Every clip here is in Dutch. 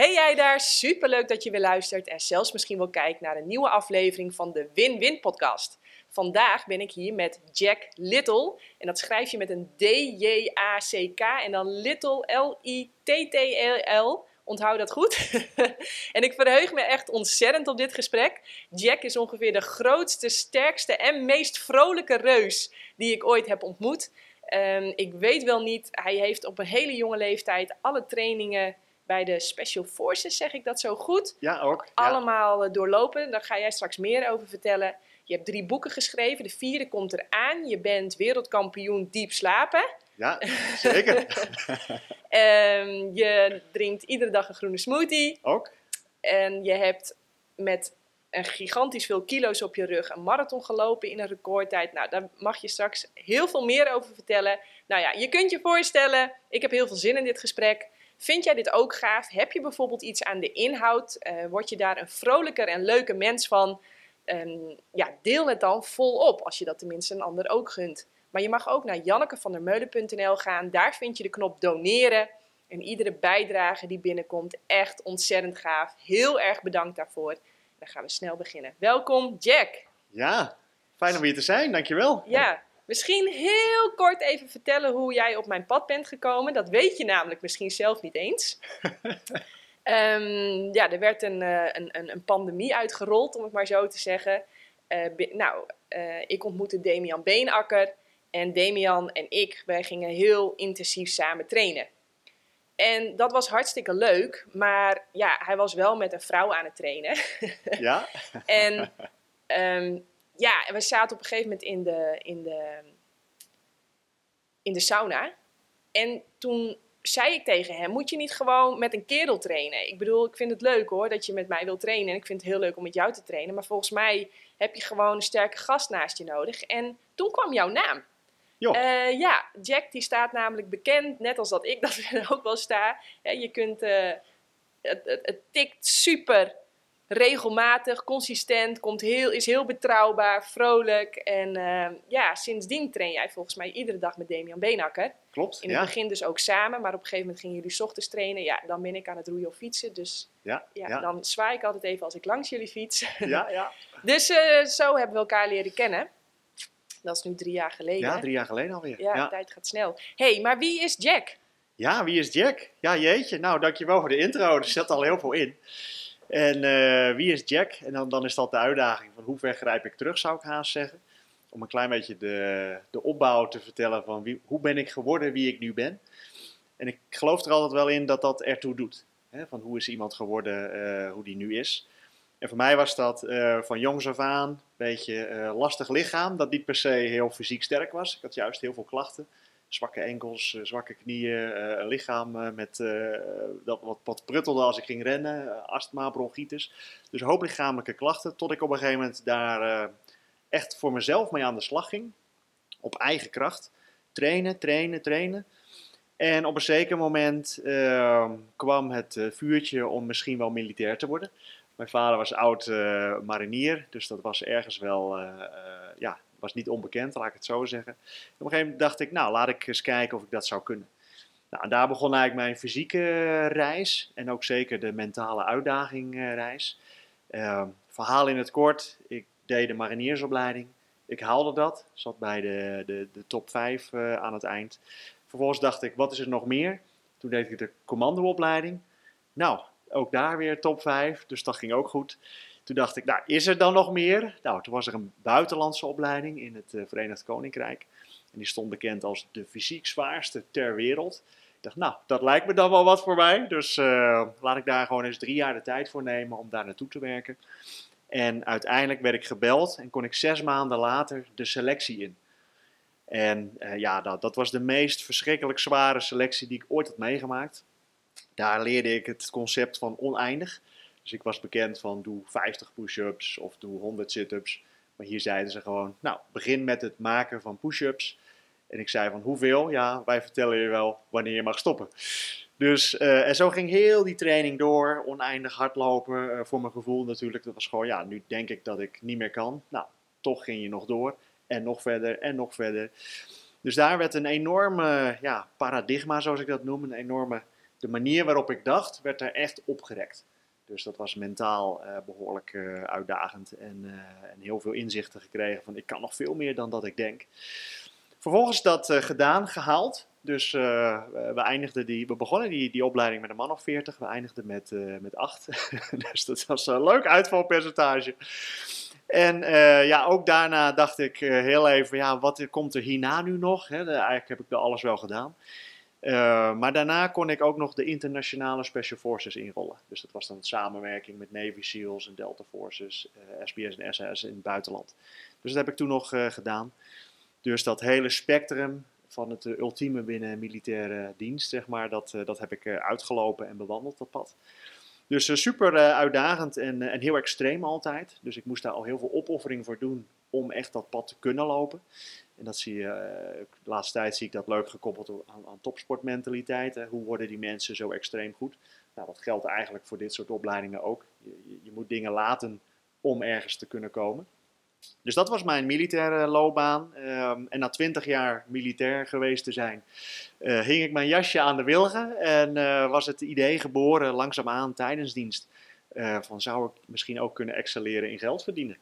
Hey jij daar, superleuk dat je weer luistert en zelfs misschien wel kijkt naar een nieuwe aflevering van de Win-Win podcast. Vandaag ben ik hier met Jack Little en dat schrijf je met een D-J-A-C-K en dan Little L-I-T-T-L. Onthoud dat goed. en ik verheug me echt ontzettend op dit gesprek. Jack is ongeveer de grootste, sterkste en meest vrolijke reus die ik ooit heb ontmoet. Um, ik weet wel niet, hij heeft op een hele jonge leeftijd alle trainingen bij de Special Forces, zeg ik dat zo goed? Ja, ook. Allemaal eh, doorlopen. Daar ga jij straks meer over vertellen. Je hebt drie boeken geschreven. De vierde komt eraan. Je bent wereldkampioen diep slapen. Ja, zeker. um, je drinkt iedere dag een groene smoothie. Ook. En je hebt met een gigantisch veel kilo's op je rug een marathon gelopen in een recordtijd. Nou, daar mag je straks heel veel meer over vertellen. Nou ja, je kunt je voorstellen, ik heb heel veel zin in dit gesprek. Vind jij dit ook gaaf? Heb je bijvoorbeeld iets aan de inhoud? Uh, word je daar een vrolijker en leuke mens van? Um, ja, deel het dan volop, als je dat tenminste een ander ook gunt. Maar je mag ook naar jannekevandermeulen.nl gaan. Daar vind je de knop doneren. En iedere bijdrage die binnenkomt, echt ontzettend gaaf. Heel erg bedankt daarvoor. Dan gaan we snel beginnen. Welkom, Jack. Ja, fijn om hier te zijn, dankjewel. Ja, Misschien heel kort even vertellen hoe jij op mijn pad bent gekomen. Dat weet je namelijk misschien zelf niet eens. um, ja, er werd een, uh, een, een, pandemie uitgerold, om het maar zo te zeggen. Uh, nou, uh, ik ontmoette Damian Beenakker. En Damian en ik, wij gingen heel intensief samen trainen. En dat was hartstikke leuk, maar ja, hij was wel met een vrouw aan het trainen. Ja? en um, ja, we zaten op een gegeven moment in de, in de, in de sauna. En toen zei ik tegen hem, moet je niet gewoon met een kerel trainen? Ik bedoel, ik vind het leuk hoor, dat je met mij wil trainen. En ik vind het heel leuk om met jou te trainen. Maar volgens mij heb je gewoon een sterke gast naast je nodig. En toen kwam jouw naam. Uh, ja, Jack die staat namelijk bekend, net als dat ik dat ook wel sta. je kunt, uh, het, het, het tikt super regelmatig, consistent, komt heel, is heel betrouwbaar, vrolijk. En uh, ja, sindsdien train jij volgens mij iedere dag met Damian Beenakker. Klopt, In het begin dus ook samen, maar op een gegeven moment gingen jullie ochtends trainen. Ja, dan ben ik aan het roeien of fietsen, dus ja, ja, ja. dan zwaai ik altijd even als ik langs jullie fiets. Ja, ja. dus uh, zo hebben we elkaar leren kennen. Dat is nu drie jaar geleden. Ja, drie jaar geleden alweer. Ja, de tijd gaat snel. hey, maar wie is Jack? Ja, wie is Jack? Ja, jeetje. Nou, dankjewel voor de intro. Er zit al heel veel in. En uh, wie is Jack? En dan, dan is dat de uitdaging van hoe ver grijp ik terug, zou ik haast zeggen. Om een klein beetje de, de opbouw te vertellen van wie, hoe ben ik geworden wie ik nu ben. En ik geloof er altijd wel in dat dat ertoe doet. Hè? Van hoe is iemand geworden, uh, hoe die nu is. En voor mij was dat uh, van jongs af aan een beetje lastig lichaam. Dat niet per se heel fysiek sterk was. Ik had juist heel veel klachten zwakke enkels, uh, zwakke knieën, uh, een lichaam uh, met, dat wat, pruttelde als ik ging rennen, astma, bronchitis. Dus hoop lichamelijke klachten, tot ik op een gegeven moment daar echt voor mezelf mee aan de slag ging. Op eigen kracht. Trainen, trainen, trainen. En op een zeker moment kwam het vuurtje om misschien wel militair te worden. Mijn vader was oud marinier, dus dat was ergens wel ja, was niet onbekend, laat ik het zo zeggen. Op een gegeven moment dacht ik, nou, laat ik eens kijken of ik dat zou kunnen. Nou, daar begon eigenlijk mijn fysieke reis en ook zeker de mentale uitdaging reis. Uh, verhaal in het kort, ik deed de mariniersopleiding. Ik haalde dat, zat bij de, de, de top 5 uh, aan het eind. Vervolgens dacht ik, wat is er nog meer? Toen deed ik de commandoopleiding. Nou, ook daar weer top 5, dus dat ging ook goed. Toen dacht ik, nou, is er dan nog meer? Nou, toen was er een buitenlandse opleiding in het uh, Verenigd Koninkrijk. En die stond bekend als de fysiek zwaarste ter wereld. Ik dacht, nou, dat lijkt me dan wel wat voor mij. Dus uh, laat ik daar gewoon eens drie jaar de tijd voor nemen om daar naartoe te werken. En uiteindelijk werd ik gebeld en kon ik zes maanden later de selectie in. En uh, ja, dat, dat was de meest verschrikkelijk zware selectie die ik ooit had meegemaakt. Daar leerde ik het concept van oneindig. Dus ik was bekend van doe 50 push-ups of doe 100 sit-ups. Maar hier zeiden ze gewoon, nou, begin met het maken van push-ups. En ik zei van hoeveel? Ja, wij vertellen je wel wanneer je mag stoppen. Dus, uh, en zo ging heel die training door. Oneindig hardlopen, uh, voor mijn gevoel natuurlijk. Dat was gewoon, ja, nu denk ik dat ik niet meer kan. Nou, toch ging je nog door. En nog verder, en nog verder. Dus daar werd een enorme ja, paradigma, zoals ik dat noem. Een enorme de manier waarop ik dacht, werd er echt opgerekt. Dus dat was mentaal uh, behoorlijk uh, uitdagend en, uh, en, heel veel inzichten gekregen van ik kan nog veel meer dan dat ik denk. Vervolgens dat gedaan, gehaald. Dus we, eindigden die, we begonnen die, die opleiding met een man of 40, we eindigden met, met 8. dus dat was een leuk uitvalpercentage. En ja, ook daarna dacht ik heel even, ja, wat komt er hierna nu nog? Eigenlijk heb ik er alles wel gedaan. Uh, maar daarna kon ik ook nog de internationale Special Forces inrollen. Dus dat was dan samenwerking met Navy SEALs en Delta Forces, SBS en SAS in het buitenland. Dus dat heb ik toen nog uh, gedaan. Dus dat hele spectrum van het ultieme binnen militaire dienst, zeg maar, dat, dat heb ik uitgelopen en bewandeld, dat pad. Dus super uitdagend en, en heel extreem altijd. Dus ik moest daar al heel veel opoffering voor doen om echt dat pad te kunnen lopen. En dat zie je, eh, de laatste tijd zie ik dat leuk gekoppeld aan, aan topsportmentaliteit. Hè. Hoe worden die mensen zo extreem goed? Nou, dat geldt eigenlijk voor dit soort opleidingen ook. Je, je, moet dingen laten om ergens te kunnen komen. Dus dat was mijn militaire loopbaan. Um, en na twintig jaar militair geweest te zijn, uh, hing ik mijn jasje aan de wilgen. En uh, was het idee geboren, langzaamaan tijdens dienst, van zou ik misschien ook kunnen excelleren in geld verdienen.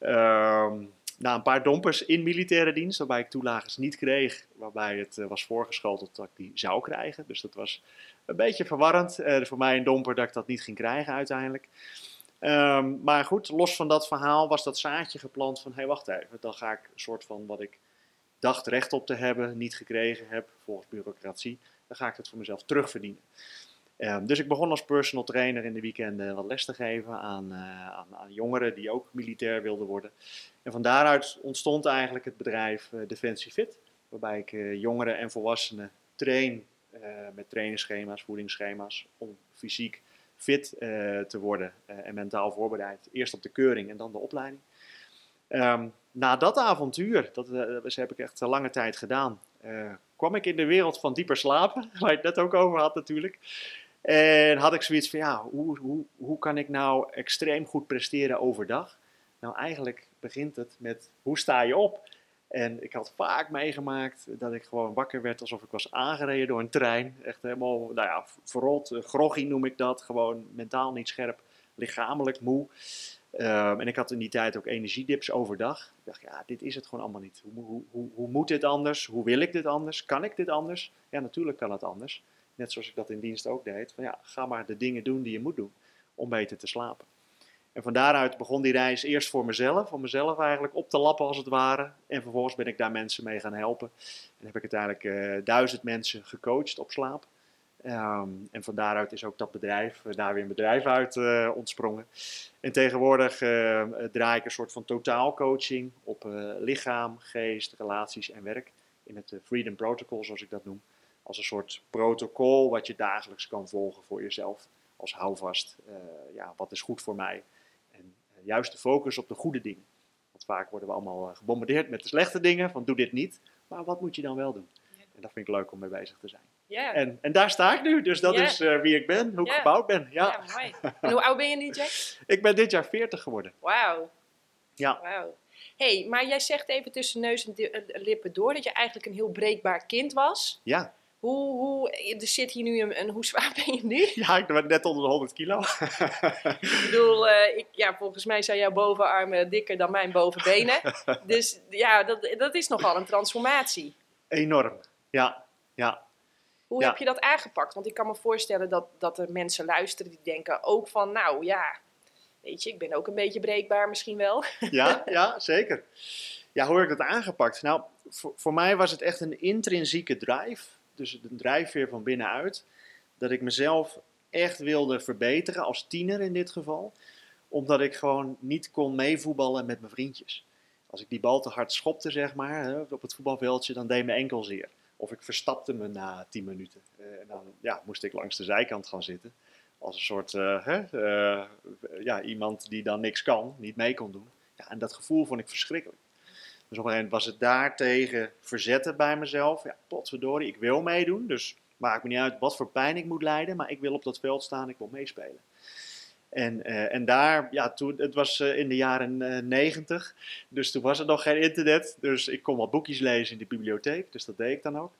Um, na een paar dompers in militaire dienst, waarbij ik toelagers niet kreeg, waarbij het uh, was voorgeschoteld dat ik die zou krijgen. Dus dat was een beetje verwarrend. Uh, voor mij een domper dat ik dat niet ging krijgen uiteindelijk. Um, maar goed, los van dat verhaal was dat zaadje geplant van, hé hey, wacht even, dan ga ik een soort van wat ik dacht recht op te hebben, niet gekregen heb volgens bureaucratie, dan ga ik het voor mezelf terugverdienen. Um, dus ik begon als personal trainer in de weekenden wat les te geven aan, uh, aan, aan, jongeren die ook militair wilden worden. En van daaruit ontstond eigenlijk het bedrijf uh, Defensie Fit, waarbij ik uh, jongeren en volwassenen train met trainingsschema's, voedingsschema's, om fysiek fit te worden en mentaal voorbereid. Eerst op de keuring en dan de opleiding. Um, na dat avontuur, dat, dat heb ik echt lange tijd gedaan, kwam ik in de wereld van dieper slapen, waar je het net ook over had natuurlijk. En had ik zoiets van, ja, hoe, hoe, hoe kan ik nou extreem goed presteren overdag? Nou, eigenlijk begint het met, hoe sta je op? En ik had vaak meegemaakt dat ik gewoon wakker werd alsof ik was aangereden door een trein. Echt helemaal, nou ja, verrot, uh, groggy noem ik dat. Gewoon mentaal niet scherp, lichamelijk moe. Um, en ik had in die tijd ook energiedips overdag. Ik dacht, ja, dit is het gewoon allemaal niet. Hoe, hoe, hoe, hoe moet dit anders? Hoe wil ik dit anders? Kan ik dit anders? Ja, natuurlijk kan het anders. Net zoals ik dat in dienst ook deed. Van ja, ga maar de dingen doen die je moet doen om beter te slapen. En van daaruit begon die reis eerst voor mezelf, om mezelf eigenlijk op te lappen als het ware. En vervolgens ben ik daar mensen mee gaan helpen. En heb ik uiteindelijk uh, duizend mensen gecoacht op slaap. Um, en van daaruit is ook dat bedrijf, daar weer een bedrijf uit uh, ontsprongen. En tegenwoordig draai ik een soort van totaalcoaching op lichaam, geest, relaties en werk. In het Freedom Protocol, zoals ik dat noem als een soort protocol wat je dagelijks kan volgen voor jezelf. Als houvast, uh, ja, wat is goed voor mij? En uh, juist de focus op de goede dingen. Want vaak worden we allemaal uh, gebombardeerd met de slechte dingen, van doe dit niet. Maar wat moet je dan wel doen? En dat vind ik leuk om mee bezig te zijn. Yeah. En, en daar sta ik nu, dus dat is wie ik ben, hoe ik gebouwd ben. Ja. Ja, mooi. En hoe oud ben je nu, Jack? Ik ben dit jaar 40 geworden. Wauw. Ja. Wauw. hey, maar jij zegt even tussen neus en eh, lippen door dat je eigenlijk een heel breekbaar kind was. Ja. Hoe, hoe, er zit hier nu een, een hoe zwaar ben je nu? ja, ik ben net onder de 100 kilo. Ik bedoel, eh, ik, ja, volgens mij zijn jouw bovenarmen dikker dan mijn bovenbenen. dus ja, dat, dat is nogal een transformatie. Enorm. Ja, ja. Hoe Ja. heb je dat aangepakt? Want ik kan me voorstellen dat, dat er mensen luisteren die denken ook van, nou ja, weet je, ik ben ook een beetje breekbaar misschien wel. Ja, ja, zeker. Ja, hoe heb ik dat aangepakt? Nou, voor, voor mij was het echt een intrinsieke drive. Dus een drijfveer van binnenuit. Dat ik mezelf echt wilde verbeteren, als tiener in dit geval. Omdat ik gewoon niet kon meevoetballen met mijn vriendjes. Als ik die bal te hard schopte, zeg maar, op het voetbalveldje, dan deed mijn enkel zeer. Of ik verstapte me na 10 minuten. Eh, en dan ja, moest ik langs de zijkant gaan zitten. Als een soort eh, hè, eh, ja, iemand die dan niks kan, niet mee kon doen. Ja, en dat gevoel vond ik verschrikkelijk. Dus op een gegeven moment was het daartegen verzetten bij mezelf. Ja, potverdorie, ik wil meedoen. Dus maakt me niet uit wat voor pijn ik moet lijden. Maar ik wil op dat veld staan, ik wil meespelen. En, eh, en daar, ja, toen, het was eh, in de jaren eh, negentig. dus toen was er nog geen internet. Dus ik kon wat boekjes lezen in de bibliotheek. Dus dat deed ik dan ook.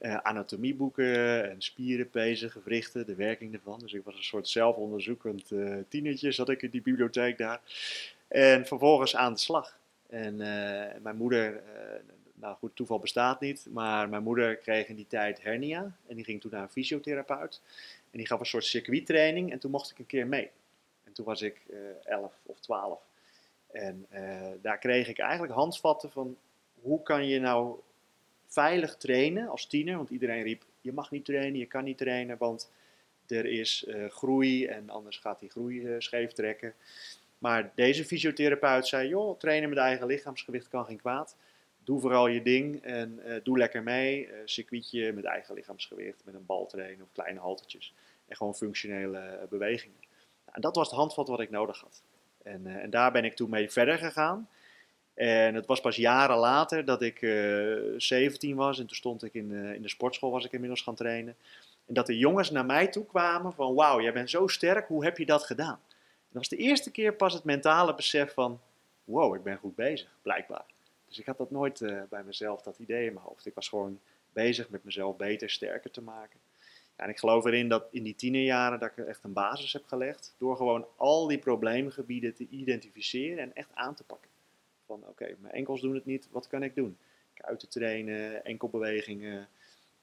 anatomieboeken en spieren, pezen, gewrichten, de werking ervan. Dus ik was een soort zelfonderzoekend uh, tienertje, zat ik in die bibliotheek daar. En vervolgens aan de slag. En mijn moeder, nou goed, toeval bestaat niet, maar mijn moeder kreeg in die tijd hernia. En die ging toen naar een fysiotherapeut. En die gaf een soort circuittraining en toen mocht ik een keer mee. En toen was ik 11 of 12. En daar kreeg ik eigenlijk handvatten van hoe kan je nou veilig trainen als tiener. Want iedereen riep, je mag niet trainen, je kan niet trainen, want er is groei en anders gaat die groei uh, scheef trekken. Maar deze fysiotherapeut zei, joh, trainen met eigen lichaamsgewicht kan geen kwaad. Doe vooral je ding en uh, doe lekker mee. circuitje met eigen lichaamsgewicht, met een bal trainen of kleine haltertjes. En gewoon functionele bewegingen. En dat was het handvat wat ik nodig had. En, en daar ben ik toen mee verder gegaan. En het was pas jaren later dat ik uh, eh, 17 was en toen stond ik in, uh, in de sportschool, was ik inmiddels gaan trainen. En dat de jongens naar mij toe kwamen van wauw, jij bent zo sterk, hoe heb je dat gedaan? Dat was de eerste keer pas het mentale besef van wow, ik ben goed bezig, blijkbaar. Dus ik had dat nooit uh, bij mezelf, dat idee in mijn hoofd. Ik was gewoon bezig met mezelf beter, sterker te maken. Ja, en ik geloof erin dat in die tienerjaren dat ik echt een basis heb gelegd. Door gewoon al die probleemgebieden te identificeren en echt aan te pakken. Van oké, mijn enkels doen het niet, wat kan ik doen? Kuiten trainen, enkelbewegingen,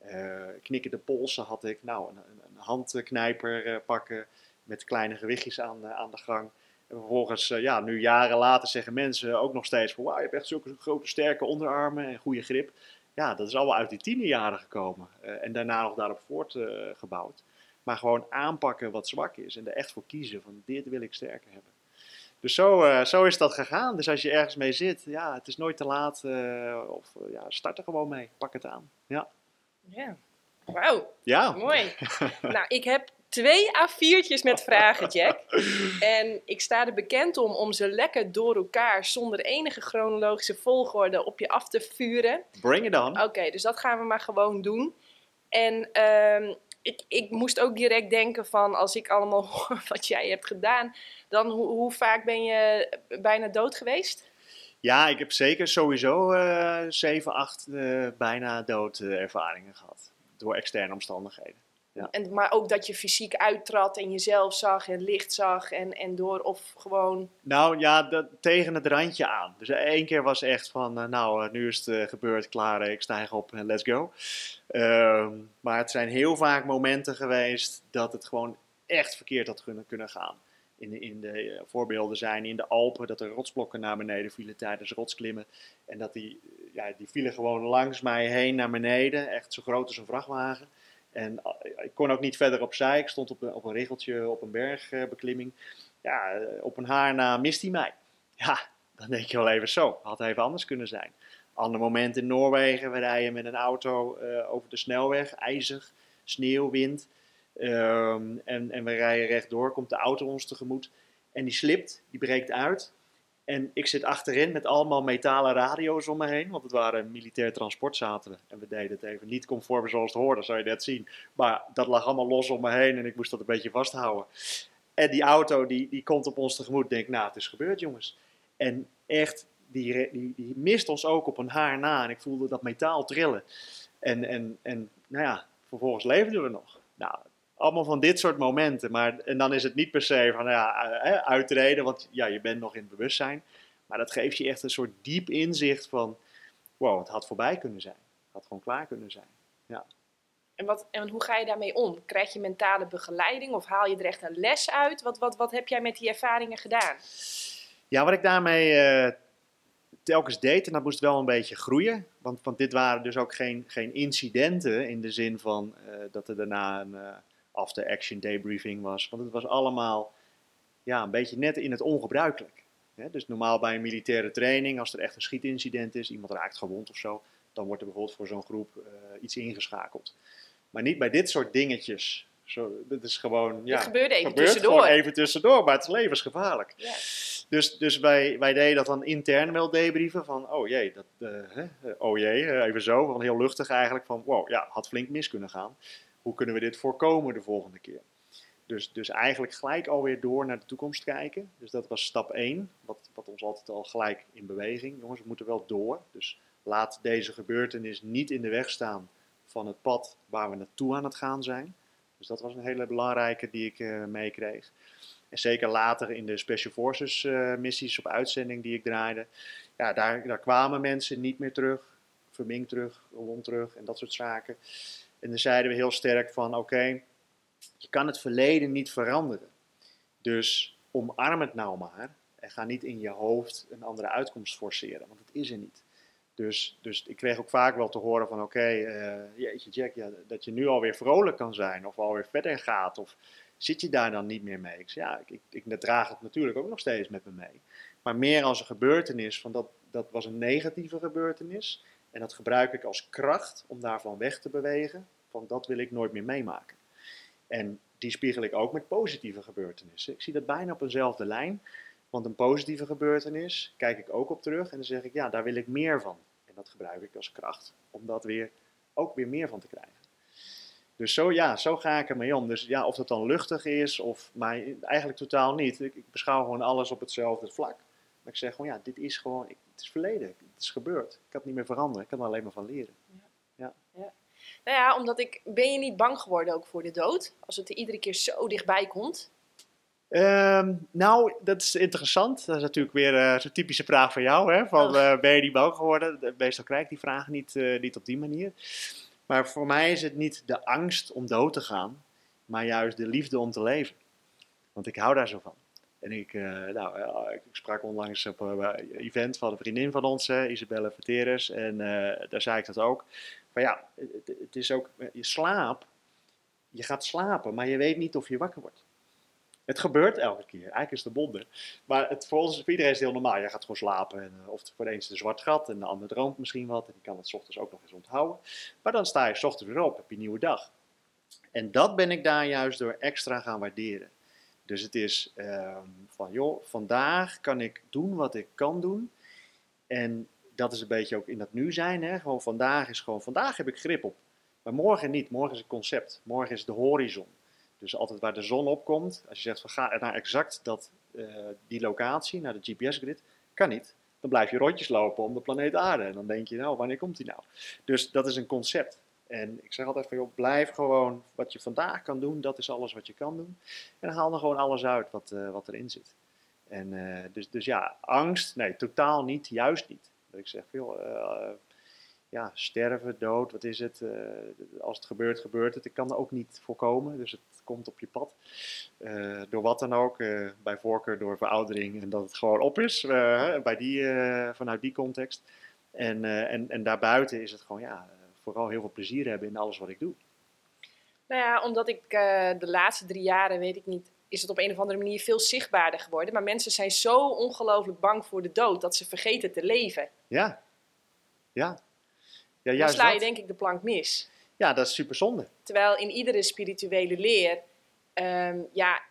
uh, knikken de polsen had ik. Nou, een, een handknijper uh, pakken met kleine gewichtjes aan, uh, aan de gang. En vervolgens, ja, nu jaren later zeggen mensen ook nog steeds van... Wauw, je hebt echt zulke grote sterke onderarmen en goede grip. Ja, dat is allemaal uit die tienerjaren gekomen. en daarna nog daarop voortgebouwd. maar gewoon aanpakken wat zwak is en er echt voor kiezen van dit wil ik sterker hebben. Dus zo, uh, zo is dat gegaan. Dus als je ergens mee zit, ja, het is nooit te laat. Uh, of uh, ja, start er gewoon mee. Pak het aan. Ja. Ja. Wauw. Ja. Mooi. nou, ik heb twee A4'tjes met vragen, Jack. En ik sta er bekend om om ze lekker door elkaar, zonder enige chronologische volgorde, op je af te vuren. Bring it on. Oké, dus dat gaan we maar gewoon doen. En um, ik, ik moest ook direct denken van, als ik allemaal hoor wat jij hebt gedaan, dan hoe, hoe vaak ben je bijna dood geweest? Ja, ik heb zeker sowieso uh, 7, 8 uh, bijna dood uh, ervaringen gehad. Door externe omstandigheden. Ja. En, maar ook dat je fysiek uittrad en jezelf zag en licht zag en, en door of gewoon... Nou ja, dat, tegen het randje aan. Dus één keer was echt van, uh, nou nu is het uh, gebeurd, klaar, ik stijg op en let's go. Uh, maar het zijn heel vaak momenten geweest dat het gewoon echt verkeerd had kunnen, kunnen gaan. In, in de voorbeelden zijn in de Alpen dat er rotsblokken naar beneden vielen tijdens rotsklimmen. En dat die, ja, die vielen gewoon langs mij heen naar beneden, echt zo groot als een vrachtwagen. En eh, ik kon ook niet verder opzij. Ik stond op een, op een riggeltje op een bergbeklimming. Ja, eh, op een haar na mist hij mij. Ja, dan denk je wel even zo. Had even anders kunnen zijn. Ander moment in Noorwegen. We rijden met een auto uh, over de snelweg. IJzig, sneeuw, wind. Um, en, en we rijden rechtdoor. Komt de auto ons tegemoet. En die slipt, die breekt uit. En ik zit achterin met allemaal metalen radio's om me heen. Want het waren militair transport zaten we. En we deden het even niet conform zoals het hoorde, zou je net zien. Maar dat lag allemaal los om me heen en ik moest dat een beetje vasthouden. En die auto die, die komt op ons tegemoet. Denk, nou, het is gebeurd, jongens. En echt, die, die, die mist ons ook op een haar na. En ik voelde dat metaal trillen. En, en, en nou ja, vervolgens leefden we nog. Nou, allemaal van dit soort momenten. Maar, en dan is het niet per se van ja, eh, uitreden, want ja, je bent nog in het bewustzijn. Maar dat geeft je echt een soort diep inzicht van, wow, het had voorbij kunnen zijn. Het had gewoon klaar kunnen zijn. Ja. En, wat, en hoe ga je daarmee om? Krijg je mentale begeleiding of haal je er echt een les uit? Wat, wat, wat heb jij met die ervaringen gedaan? Ja, wat ik daarmee uh, telkens deed, en dat moest wel een beetje groeien. Want, want dit waren dus ook geen, geen incidenten in de zin van uh, dat er daarna een... Uh, after-action debriefing was. Want het was allemaal ja, een beetje net in het ongebruikelijk. dus normaal bij een militaire training, als er echt een schietincident is, iemand raakt gewond of zo, dan wordt er bijvoorbeeld voor zo'n groep uh, iets ingeschakeld. Maar niet bij dit soort dingetjes. Zo, dat is gewoon, ja, het gebeurde even gebeurt tussendoor. Gewoon even tussendoor, maar het is levensgevaarlijk. Ja. Dus, dus wij, wij deden dat dan intern wel debrieven van, oh jee, dat, uh, hè, oh jee, even zo, van heel luchtig eigenlijk, van wow, ja, had flink mis kunnen gaan hoe kunnen we dit voorkomen de volgende keer? Dus, dus eigenlijk gelijk alweer door naar de toekomst kijken. Dus dat was stap 1, wat, wat ons altijd al gelijk in beweging. Jongens, we moeten wel door. Dus laat deze gebeurtenis niet in de weg staan van het pad waar we naartoe aan het gaan zijn. Dus dat was een hele belangrijke die ik uh, meekreeg. En zeker later in de Special Forces uh, missies op uitzending die ik draaide. Ja, daar, daar kwamen mensen niet meer terug. Verming terug, Ron terug en dat soort zaken. En dan zeiden we heel sterk van oké, je kan het verleden niet veranderen. Dus omarm het nou maar. En ga niet in je hoofd een andere uitkomst forceren, want het is er niet. Dus, dus ik kreeg ook vaak wel te horen van oké, uh, jeetje Jack, ja, dat je nu alweer vrolijk kan zijn of alweer verder gaat. Of zit je daar dan niet meer mee? Ik zei, ja, ik, ik, ik draag het natuurlijk ook nog steeds met me mee. Maar meer als een gebeurtenis, van dat, dat was een negatieve gebeurtenis. En dat gebruik ik als kracht om daarvan weg te bewegen. Van dat wil ik nooit meer meemaken. En die spiegel ik ook met positieve gebeurtenissen. Ik zie dat bijna op eenzelfde lijn. Want een positieve gebeurtenis kijk ik ook op terug en dan zeg ik, ja, daar wil ik meer van. En dat gebruik ik als kracht om dat weer, ook weer meer van te krijgen. Dus zo, ja, zo ga ik ermee om. Dus ja, of dat dan luchtig is, of, maar eigenlijk totaal niet. Ik, ik beschouw gewoon alles op hetzelfde vlak. Maar ik zeg gewoon, ja, dit is gewoon, het is verleden. Het is gebeurd. Ik kan het niet meer veranderen. Ik kan er alleen maar van leren. Ja. ja. ja. Nou ja, omdat ik, ben je niet bang geworden ook voor de dood? Als het er iedere keer zo dichtbij komt? Um, nou, dat is interessant. Dat is natuurlijk weer uh, zo'n typische vraag van jou. Hè? Van, uh, ben je niet bang geworden? Meestal krijg ik die vraag niet, uh, niet op die manier. Maar voor mij is het niet de angst om dood te gaan, maar juist de liefde om te leven. Want ik hou daar zo van. En ik, nou, ik sprak onlangs op een event van een vriendin van ons, Isabelle Verteres. En daar zei ik dat ook. Maar ja, het, is ook, je slaap, je gaat slapen, maar je weet niet of je wakker wordt. Het gebeurt elke keer. Eigenlijk is een wonder. Maar het, voor ons, iedereen is het heel normaal. Jij gaat gewoon slapen. En, of voor de een is zwart gat en de ander droomt misschien wat. En die kan het s ochtends ook nog eens onthouden. Maar dan sta je s ochtends weer op, heb je een nieuwe dag. En dat ben ik daar juist door extra gaan waarderen. Dus het is uh, van, joh, vandaag kan ik doen wat ik kan doen. En dat is een beetje ook in dat nu zijn. Hè? Gewoon vandaag is gewoon, vandaag heb ik grip op. Maar morgen niet. Morgen is het concept. Morgen is de horizon. Dus altijd waar de zon opkomt, als je zegt van ga naar exact dat, uh, die locatie, naar de GPS-grid, kan niet. Dan blijf je rondjes lopen om de planeet aarde. En dan denk je, nou, wanneer komt die nou? Dus dat is een concept. En ik zeg altijd van, joh, blijf gewoon wat je vandaag kan doen, dat is alles wat je kan doen. En haal er gewoon alles uit wat, uh, wat erin zit. En uh, dus, dus ja, angst, nee, totaal niet, juist niet. Dat ik zeg, joh, ja, sterven, dood, wat is het? als het gebeurt, gebeurt het. Ik kan er ook niet voorkomen, dus het komt op je pad. Door wat dan ook, bij voorkeur door veroudering en dat het gewoon op is, bij die, vanuit die context. En, en, en daarbuiten is het gewoon ja, vooral heel veel plezier hebben in alles wat ik doe. Nou ja, omdat ik de laatste drie jaren, weet ik niet, is het op een of andere manier veel zichtbaarder geworden. Maar mensen zijn zo ongelooflijk bang voor de dood dat ze vergeten te leven. Ja, ja. ja juist Dan sla je denk ik de plank mis. Ja, dat is super zonde. Terwijl in iedere spirituele leer, um, ja,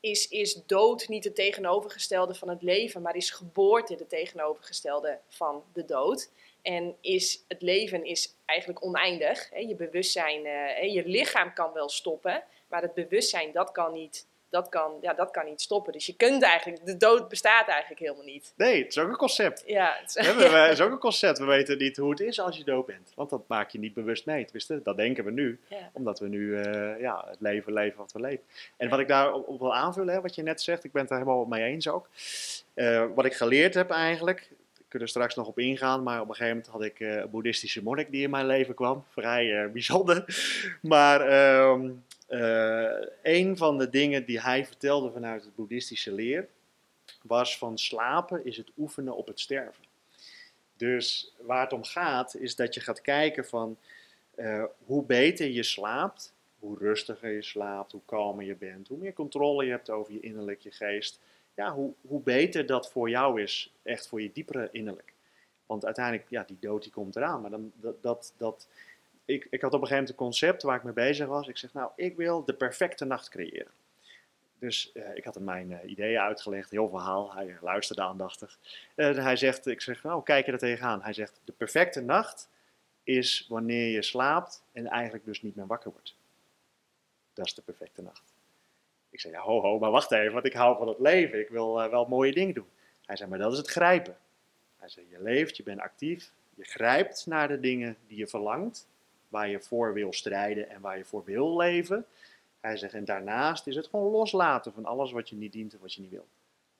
is, is dood niet het tegenovergestelde van het leven, maar is geboorte de tegenovergestelde van de dood. En is, het leven is eigenlijk oneindig. Hè? Je bewustzijn, uh, je lichaam kan wel stoppen, maar het bewustzijn dat kan niet dat kan, ja, dat kan niet stoppen. Dus je kunt eigenlijk, de dood bestaat eigenlijk helemaal niet. Nee, het is ook een concept. Ja, het is, ja, het is ook een concept. We weten niet hoe het is als je dood bent. Want dat maak je niet bewust mee. Tenminste, dat denken we nu. Ja. Omdat we nu uh, ja, het leven leven wat we leven. En wat ik daar op, wil aanvullen, hè, wat je net zegt, ik ben het er helemaal mee eens ook. Uh, wat ik geleerd heb eigenlijk, kan er straks nog op ingaan, maar op een gegeven moment had ik uh, een boeddhistische monnik die in mijn leven kwam. Vrij bijzonder. Maar ehm, uh, een van de dingen die hij vertelde vanuit het boeddhistische leer was van slapen is het oefenen op het sterven. Dus waar het om gaat is dat je gaat kijken van hoe beter je slaapt, hoe rustiger je slaapt, hoe kalmer je bent, hoe meer controle je hebt over je innerlijk, je geest. Ja, hoe, hoe beter dat voor jou is, echt voor je diepere innerlijk. Want uiteindelijk, ja, die dood die komt eraan, maar dan, dat, dat, dat ik, ik had op een gegeven moment een concept waar ik mee bezig was. Ik zeg, nou, ik wil de perfecte nacht creëren. Dus uh, ik had hem mijn uh, ideeën uitgelegd, heel verhaal. Hij luisterde aandachtig. Hij zegt, ik zeg, nou, kijk je er tegenaan. Hij zegt, de perfecte nacht is wanneer je slaapt en eigenlijk dus niet meer wakker wordt. Dat is de perfecte nacht. Ik zei, ja, ho, ho, maar wacht even, want ik hou van het leven. Ik wil uh, wel mooie dingen doen. Hij zei, maar dat is het grijpen. Hij zei, je leeft, je bent actief, je grijpt naar de dingen die je verlangt waar je voor wil strijden en waar je voor wil leven. Hij zegt, en daarnaast is het gewoon loslaten van alles wat je niet dient en wat je niet wil.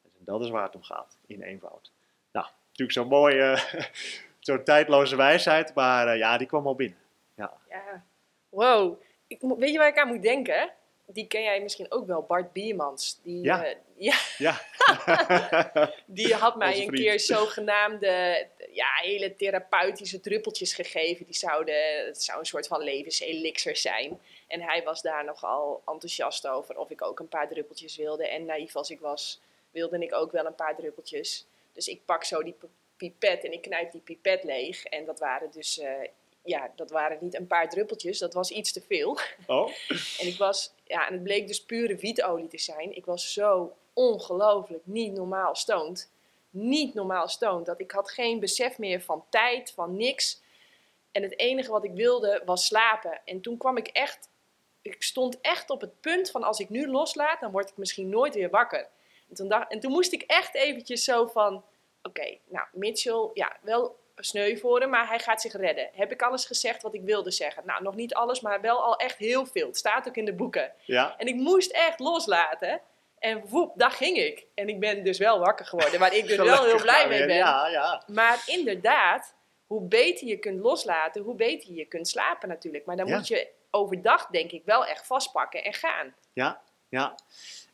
En dat is waar het om gaat, in eenvoud. Nou, natuurlijk zo'n mooie, zo'n tijdloze wijsheid, maar eh, ja, die kwam al binnen. Ja. Ja. Wow. Ik, weet je waar ik aan moet denken? Die ken jij misschien ook wel, Bart Biermans. Die, Ja. eh, ja, Ja. die had mij een keer zogenaamde ja, hele therapeutische druppeltjes gegeven. Die zouden, het zou een soort van levenselixer zijn. En hij was daar nogal enthousiast over of ik ook een paar druppeltjes wilde. En naïef als ik was, wilde ik ook wel een paar druppeltjes. Dus ik pak zo die pi- pipet en ik knijp die pipet leeg. En dat waren dus, eh, ja, dat waren niet een paar druppeltjes, dat was iets te veel. Oh, En ik was, ja, en het bleek dus pure wietolie te zijn. Ik was zo ongelooflijk niet normaal stoned. Niet normaal stoned. Dat ik had geen besef meer van tijd, van niks. En het enige wat ik wilde was slapen. En toen kwam ik echt, ik stond echt op het punt van als ik nu loslaat, dan word ik misschien nooit weer wakker. En toen, dacht, en toen moest ik echt eventjes zo van, oké, nou Mitchell, ja, wel sneu voor hem, maar hij gaat zich redden. Heb ik alles gezegd wat ik wilde zeggen? Nou, nog niet alles, maar wel al echt heel veel. Het staat ook in de boeken. ja. En ik moest echt loslaten. En woep, daar ging ik. En ik ben dus wel wakker geworden, waar ik dus wel heel blij mee ben. Ja, ja. Maar inderdaad, hoe beter je kunt loslaten, hoe beter je kunt slapen natuurlijk. Maar dan Ja. moet je overdag, denk ik, wel echt vastpakken en gaan. Ja, ja.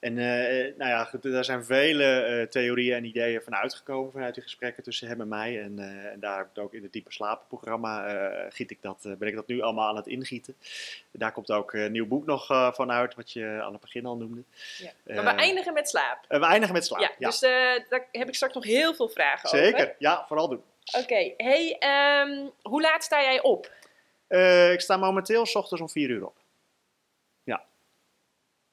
En eh, nou ja, goed, daar zijn vele eh, theorieën en ideeën van uitgekomen vanuit die gesprekken tussen hem en mij. En, eh, en daar heb ik ook in het diepe slapen programma eh, giet ik dat, ben ik dat nu allemaal aan het ingieten. Daar komt ook een nieuw boek nog van uit, wat je aan het begin al noemde. Ja. Maar we eindigen met slaap. we eindigen met slaap. ja, Ja, Dus daar heb ik straks nog heel veel vragen over. Zeker, ja, vooral doen. Oké, hey, ehm, hoe laat sta jij op? Ik sta momenteel s ochtends om 4 uur op. Ja,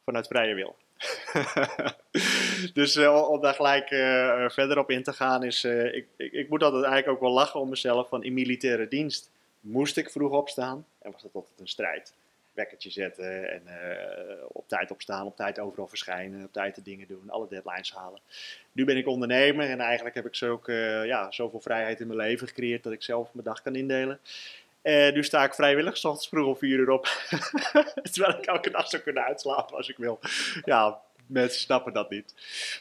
vanuit vrije wil. dus eh, om daar gelijk eh, verder op in te gaan, is. eh, ik, ik, ik moet altijd eigenlijk ook wel lachen om mezelf. Van in militaire dienst moest ik vroeg opstaan en was dat altijd een strijd. Wekkertje zetten en eh, op tijd opstaan, op tijd overal verschijnen, op tijd de dingen doen, alle deadlines halen. Nu ben ik ondernemer en eigenlijk heb ik zo eh, ja, zoveel vrijheid in mijn leven gecreëerd dat ik zelf mijn dag kan indelen. En nu sta ik vrijwillig, s ochtends vroeg om 4 uur op. Terwijl ik elke dag zou kunnen uitslapen als ik wil. Ja, mensen snappen dat niet.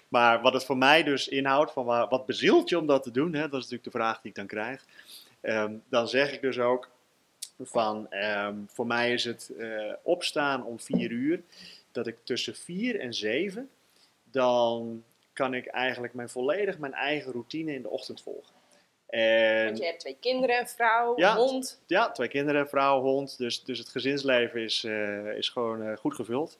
Maar wat het voor mij dus inhoudt, van wat bezielt je om dat te doen, hè, dat is natuurlijk de vraag die ik dan krijg. Ehm, dan zeg ik dus ook van, ehm, voor mij is het eh, opstaan om 4 uur, dat ik tussen 4 en 7, dan kan ik eigenlijk mijn, volledig mijn eigen routine in de ochtend volgen. En Want je hebt twee kinderen, een vrouw, Ja. hond. ja, twee kinderen, vrouw, hond. Dus, dus het gezinsleven is, eh, is gewoon eh, goed gevuld.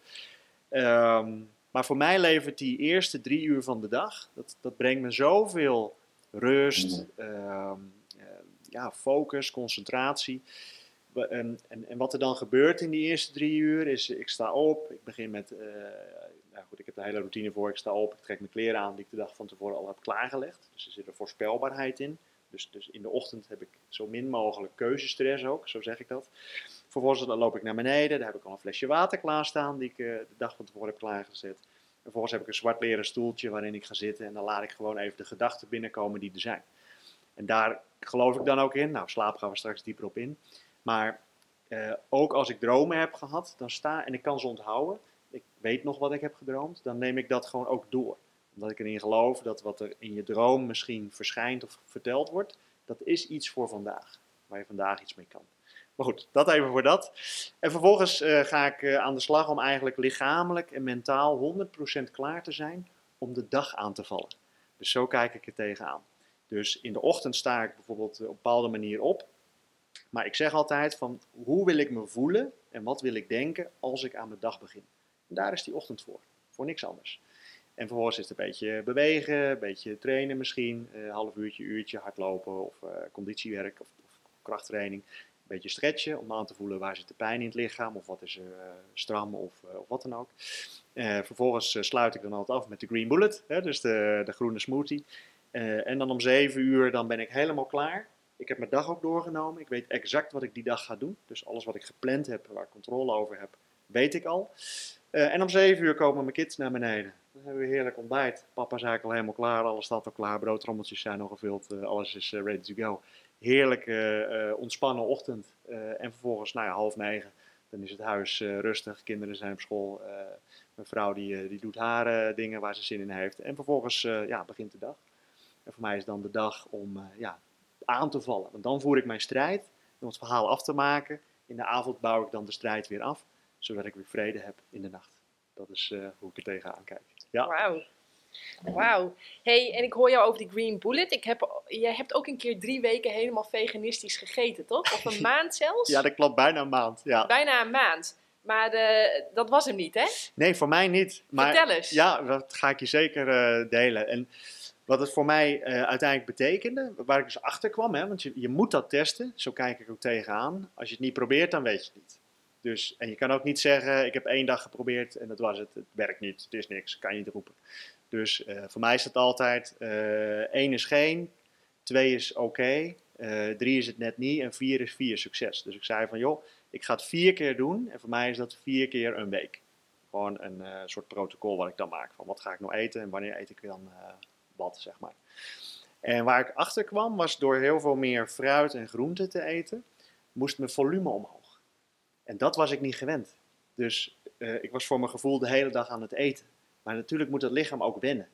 Ehm, maar voor mij levert die eerste drie uur van de dag, dat, dat brengt me zoveel rust, ehm, eh, ja, focus, concentratie. En, en, en wat er dan gebeurt in die eerste drie uur is, ik sta op, ik begin met, eh, nou goed, ik heb de hele routine voor, ik sta op, ik trek mijn kleren aan die ik de dag van tevoren al heb klaargelegd. Dus er zit een voorspelbaarheid in. Dus, dus in de ochtend heb ik zo min mogelijk keuzestress ook, zo zeg ik dat. Vervolgens dan loop ik naar beneden, daar heb ik al een flesje water klaarstaan die ik eh, de dag van tevoren heb klaargezet. En vervolgens heb ik een zwart leren stoeltje waarin ik ga zitten en dan laat ik gewoon even de gedachten binnenkomen die er zijn. En daar geloof ik dan ook in. Nou, slaap gaan we straks dieper op in. Maar eh, ook als ik dromen heb gehad, dan sta en ik kan ze onthouden. Ik weet nog wat ik heb gedroomd, dan neem ik dat gewoon ook door omdat ik erin geloof dat wat er in je droom misschien verschijnt of verteld wordt, dat is iets voor vandaag. Waar je vandaag iets mee kan. Maar goed, dat even voor dat. En vervolgens eh, ga ik eh, aan de slag om eigenlijk lichamelijk en mentaal 100% klaar te zijn om de dag aan te vallen. Dus zo kijk ik er tegenaan. Dus in de ochtend sta ik bijvoorbeeld op een bepaalde manier op. Maar ik zeg altijd van hoe wil ik me voelen en wat wil ik denken als ik aan mijn dag begin. En daar is die ochtend voor. Voor niks anders. En vervolgens is het een beetje bewegen, een beetje trainen misschien. Een half uurtje, uurtje hardlopen of eh, conditiewerk of, of krachttraining. Een beetje stretchen om aan te voelen waar zit de pijn in het lichaam of wat is er eh, stram of, eh, wat dan ook. Eh, vervolgens eh, sluit ik dan altijd af met de Green Bullet, hè, dus de, de groene smoothie. Eh, en dan om 7 uur dan ben ik helemaal klaar. Ik heb mijn dag ook doorgenomen. Ik weet exact wat ik die dag ga doen. Dus alles wat ik gepland heb, waar ik controle over heb, weet ik al. Eh, en om 7 uur komen mijn kids naar beneden. Dan hebben we heerlijk ontbijt. Papa is eigenlijk al helemaal klaar. Alles staat al klaar. Broodrommeltjes zijn al gevuld. eh, alles is eh, ready to go. Heerlijk eh, ontspannen ochtend. En vervolgens, nou ja, half negen, dan is het huis rustig. Kinderen zijn op school. mijn vrouw die, die doet haar dingen waar ze zin in heeft. En vervolgens ja, begint de dag. En voor mij is dan de dag om ja, aan te vallen. Want dan voer ik mijn strijd om het verhaal af te maken. In de avond bouw ik dan de strijd weer af, zodat ik weer vrede heb in de nacht. Dat is eh, hoe ik er tegenaan kijk. Ja. Wauw. Wauw. Hey, en ik hoor jou over die Green Bullet. Ik heb, jij hebt ook een keer drie weken helemaal veganistisch gegeten, toch? Of een maand zelfs? ja, dat klopt bijna een maand. Ja. Bijna een maand. Maar eh, dat was hem niet, hè? Nee, voor mij niet. Maar Vertel eens. Ja, dat ga ik je zeker eh, delen. En wat het voor mij uiteindelijk betekende, waar ik dus achter kwam, hè, want je, je moet dat testen, zo kijk ik ook tegenaan. Als je het niet probeert, dan weet je het niet. Dus, en je kan ook niet zeggen, ik heb één dag geprobeerd en dat was het. Het werkt niet, het is niks, kan je niet roepen. Dus eh, voor mij is het altijd, eh één is geen, twee is oké, eh, drie is het net niet en vier is vier succes. Dus ik zei van, joh, ik ga het vier keer doen en voor mij is dat vier keer een week. Gewoon een soort protocol wat ik dan maak. Van wat ga ik nou eten en wanneer eet ik dan wat, zeg maar. En waar ik achter kwam was door heel veel meer fruit en groenten te eten, moest mijn volume omhoog. En dat was ik niet gewend. Dus eh, ik was voor mijn gevoel de hele dag aan het eten. Maar natuurlijk moet het lichaam ook wennen.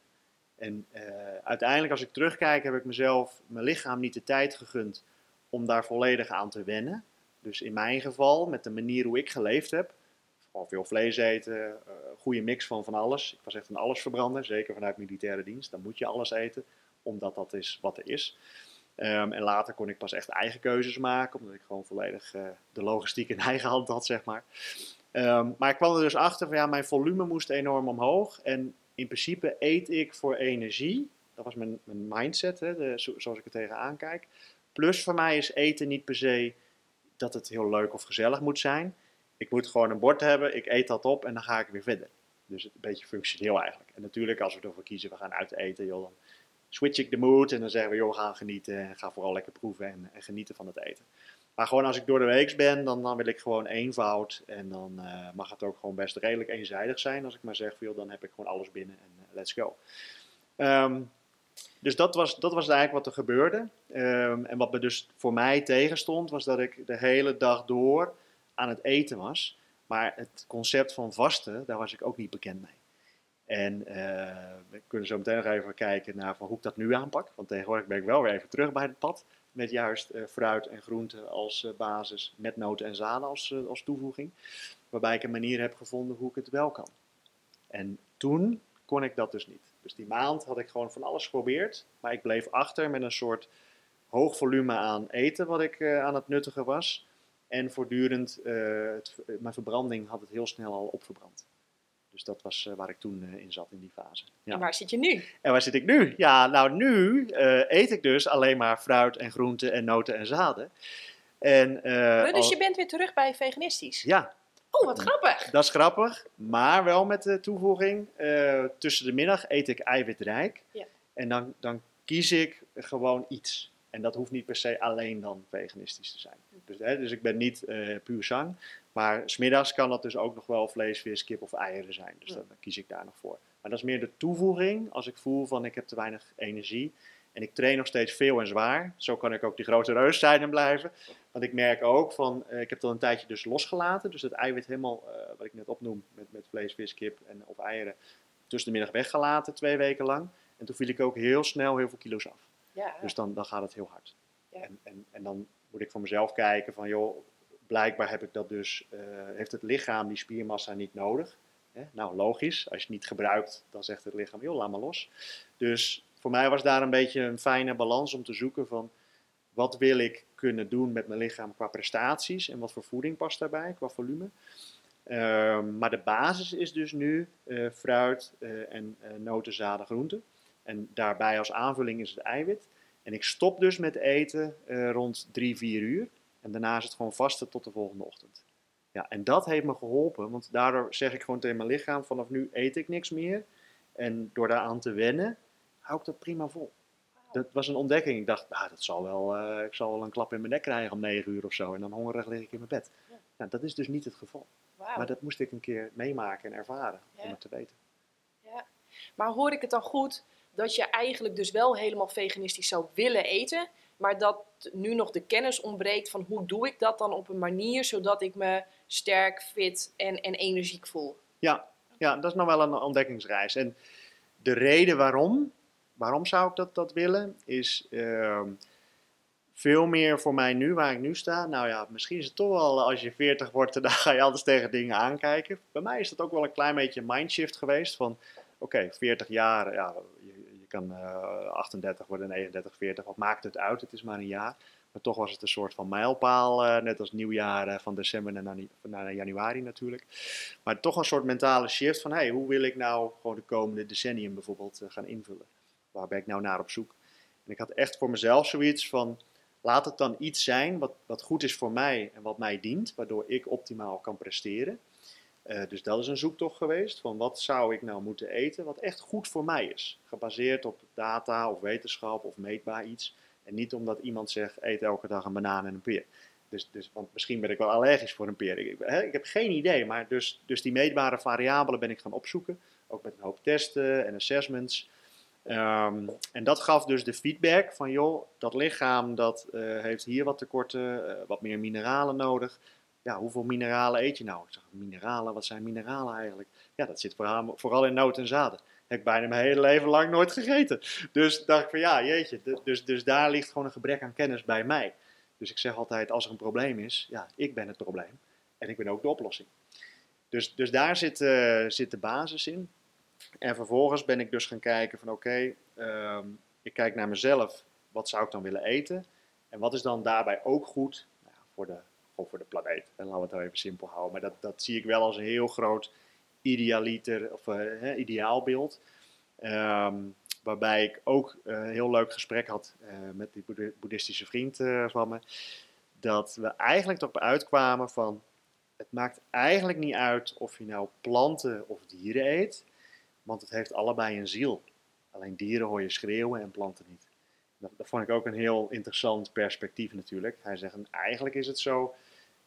En eh, uiteindelijk, als ik terugkijk, heb ik mezelf, mijn lichaam niet de tijd gegund om daar volledig aan te wennen. Dus in mijn geval, met de manier hoe ik geleefd heb, gewoon veel vlees eten, eh, goede mix van van alles. Ik was echt een allesverbrander, zeker vanuit militaire dienst. Dan moet je alles eten, omdat dat is wat er is. Ehm, en later kon ik pas echt eigen keuzes maken, omdat ik gewoon volledig eh, de logistiek in eigen hand had, zeg maar. Ehm, maar ik kwam er dus achter van ja, mijn volume moest enorm omhoog. En in principe eet ik voor energie. Dat was mijn, mijn mindset, hè, de, zo- zoals ik er tegenaan kijk. Plus voor mij is eten niet per se dat het heel leuk of gezellig moet zijn. Ik moet gewoon een bord hebben, ik eet dat op en dan ga ik weer verder. Dus een beetje functioneel eigenlijk. En natuurlijk als we ervoor kiezen, we gaan uit eten, joh, switch ik de mood en dan zeggen we, joh, gaan genieten en ga vooral lekker proeven en, en genieten van het eten. Maar gewoon als ik door de week ben, dan, dan wil ik gewoon eenvoud en dan eh, mag het ook gewoon best redelijk eenzijdig zijn. Als ik maar zeg, joh, dan heb ik gewoon alles binnen en eh, let's go. Ehm, dus dat was, dat was eigenlijk wat er gebeurde. Ehm, en wat me dus voor mij tegenstond, was dat ik de hele dag door aan het eten was. Maar het concept van vasten, daar was ik ook niet bekend mee. En eh, we kunnen zo meteen nog even kijken naar hoe ik dat nu aanpak. Want tegenwoordig ben ik wel weer even terug bij het pad. Met juist eh, fruit en groenten als eh, basis, met noten en zaden als, als toevoeging. Waarbij ik een manier heb gevonden hoe ik het wel kan. En toen kon ik dat dus niet. Dus die maand had ik gewoon van alles geprobeerd. Maar ik bleef achter met een soort hoog volume aan eten wat ik aan het nuttigen was. En voortdurend, mijn verbranding had het heel snel al opverbrand. Dus dat was eh, waar ik toen eh, in zat in die fase. Ja. En waar zit je nu? En waar zit ik nu? Ja, nou nu eh, eet ik dus alleen maar fruit en groenten en noten en zaden. En, dus al- je bent weer terug bij veganistisch. Ja, Oh, wat grappig. dat is grappig, maar wel met de toevoeging. tussen de middag eet ik eiwitrijk. Ja. En dan, dan kies ik gewoon iets. En dat hoeft niet per se alleen dan veganistisch te zijn. Dus, hè, dus ik ben niet eh puur zang. Maar smiddags kan dat dus ook nog wel vlees, vis, kip of eieren zijn. Dus Ja. dan, dan kies ik daar nog voor. Maar dat is meer de toevoeging als ik voel van ik heb te weinig energie. En ik train nog steeds veel en zwaar. Zo kan ik ook die grote reus zijn en blijven. Want ik merk ook van, eh, ik heb dat een tijdje dus losgelaten. Dus het eiwit helemaal, eh, wat ik net opnoem, met, met vlees, vis, kip en, of eieren, tussen de middag weggelaten, twee weken lang. En toen viel ik ook heel snel heel veel kilo's af. Ja. Dus dan, dan gaat het heel hard. Ja. En, en, en dan moet ik voor mezelf kijken van, joh, blijkbaar heb ik dat dus, eh, heeft het lichaam die spiermassa niet nodig. Hè? Nou, logisch. Als je het niet gebruikt, dan zegt het lichaam, joh, laat maar los. Dus voor mij was daar een beetje een fijne balans om te zoeken van, wat wil ik kunnen doen met mijn lichaam qua prestaties en wat voor voeding past daarbij, qua volume. Ehm, maar de basis is dus nu eh, fruit eh, en noten, zaden, groenten. En daarbij als aanvulling is het eiwit. En ik stop dus met eten eh, rond 3, 4 uur. En daarna is het gewoon vasten tot de volgende ochtend. Ja, en dat heeft me geholpen, want daardoor zeg ik gewoon tegen mijn lichaam: vanaf nu eet ik niks meer. En door daaraan te wennen, hou ik dat prima vol. Dat was een ontdekking. Ik dacht, ah, dat zal wel, eh, ik zal wel een klap in mijn nek krijgen om 9 uur of zo. En dan hongerig lig ik in mijn bed. Ja. Nou, dat is dus niet het geval. Maar dat moest ik een keer meemaken en ervaren Ja. om het te weten. Maar hoor ik het dan goed dat je eigenlijk dus wel helemaal veganistisch zou willen eten, maar dat nu nog de kennis ontbreekt van hoe doe ik dat dan op een manier zodat ik me sterk, fit en, en energiek voel. Ja, ja, dat is nog wel een ontdekkingsreis. En de reden waarom, waarom zou ik dat, dat willen, is ehm, veel meer voor mij nu, waar ik nu sta. Nou ja, misschien is het toch wel, als je 40 wordt, dan ga je altijd tegen dingen aankijken. Bij mij is dat ook wel een klein beetje een mindshift geweest van, oké, 40 jaar, ja, kan 38 eh, worden, 39, 40, wat maakt het uit? Het is maar een jaar. Maar toch was het een soort van mijlpaal, uh, net als nieuwjaar uh, van december naar, januari natuurlijk. Maar toch een soort mentale shift van, hey, hoe wil ik nou gewoon de komende decennium bijvoorbeeld uh, gaan invullen? Waar ben ik nou naar op zoek? En ik had echt voor mezelf zoiets van, laat het dan iets zijn wat, wat goed is voor mij en wat mij dient, waardoor ik optimaal kan presteren. Dus dat is een zoektocht geweest van wat zou ik nou moeten eten wat echt goed voor mij is. Gebaseerd op data of wetenschap of meetbaar iets. En niet omdat iemand zegt, eet elke dag een banaan en een peer. Dus, dus, want misschien ben ik wel allergisch voor een peer. Ik, ik heb geen idee, maar dus, dus die meetbare variabelen ben ik gaan opzoeken. Ook met een hoop testen en assessments. Um, en dat gaf dus de feedback van, joh, dat lichaam dat uh, heeft hier wat tekorten, uh, wat meer mineralen nodig. Ja, hoeveel mineralen eet je nou? Ik zeg, mineralen, wat zijn mineralen eigenlijk? Ja, dat zit vooral, in noten en zaden heb ik bijna mijn hele leven lang nooit gegeten. Dus dacht ik van ja, jeetje. Dus, dus daar ligt gewoon een gebrek aan kennis bij mij. Dus ik zeg altijd, als er een probleem is, ja, ik ben het probleem. En ik ben ook de oplossing. Dus, dus daar zit, uh, zit de basis in. En vervolgens ben ik dus gaan kijken van oké, um, ik kijk naar mezelf. Wat zou ik dan willen eten? En wat is dan daarbij ook goed nou, voor, de, voor de planeet? En laten we het nou even simpel houden. Maar dat, dat zie ik wel als een heel groot idealiter of uh, ideaalbeeld. Um, waarbij ik ook een heel leuk gesprek had uh, met die boeddhistische vriend van me. Dat we eigenlijk toch uitkwamen van, het maakt eigenlijk niet uit of je nou planten of dieren eet. Want het heeft allebei een ziel. Alleen dieren hoor je schreeuwen en planten niet. Dat, vond ik ook een heel interessant perspectief natuurlijk. Hij zegt, eigenlijk is het zo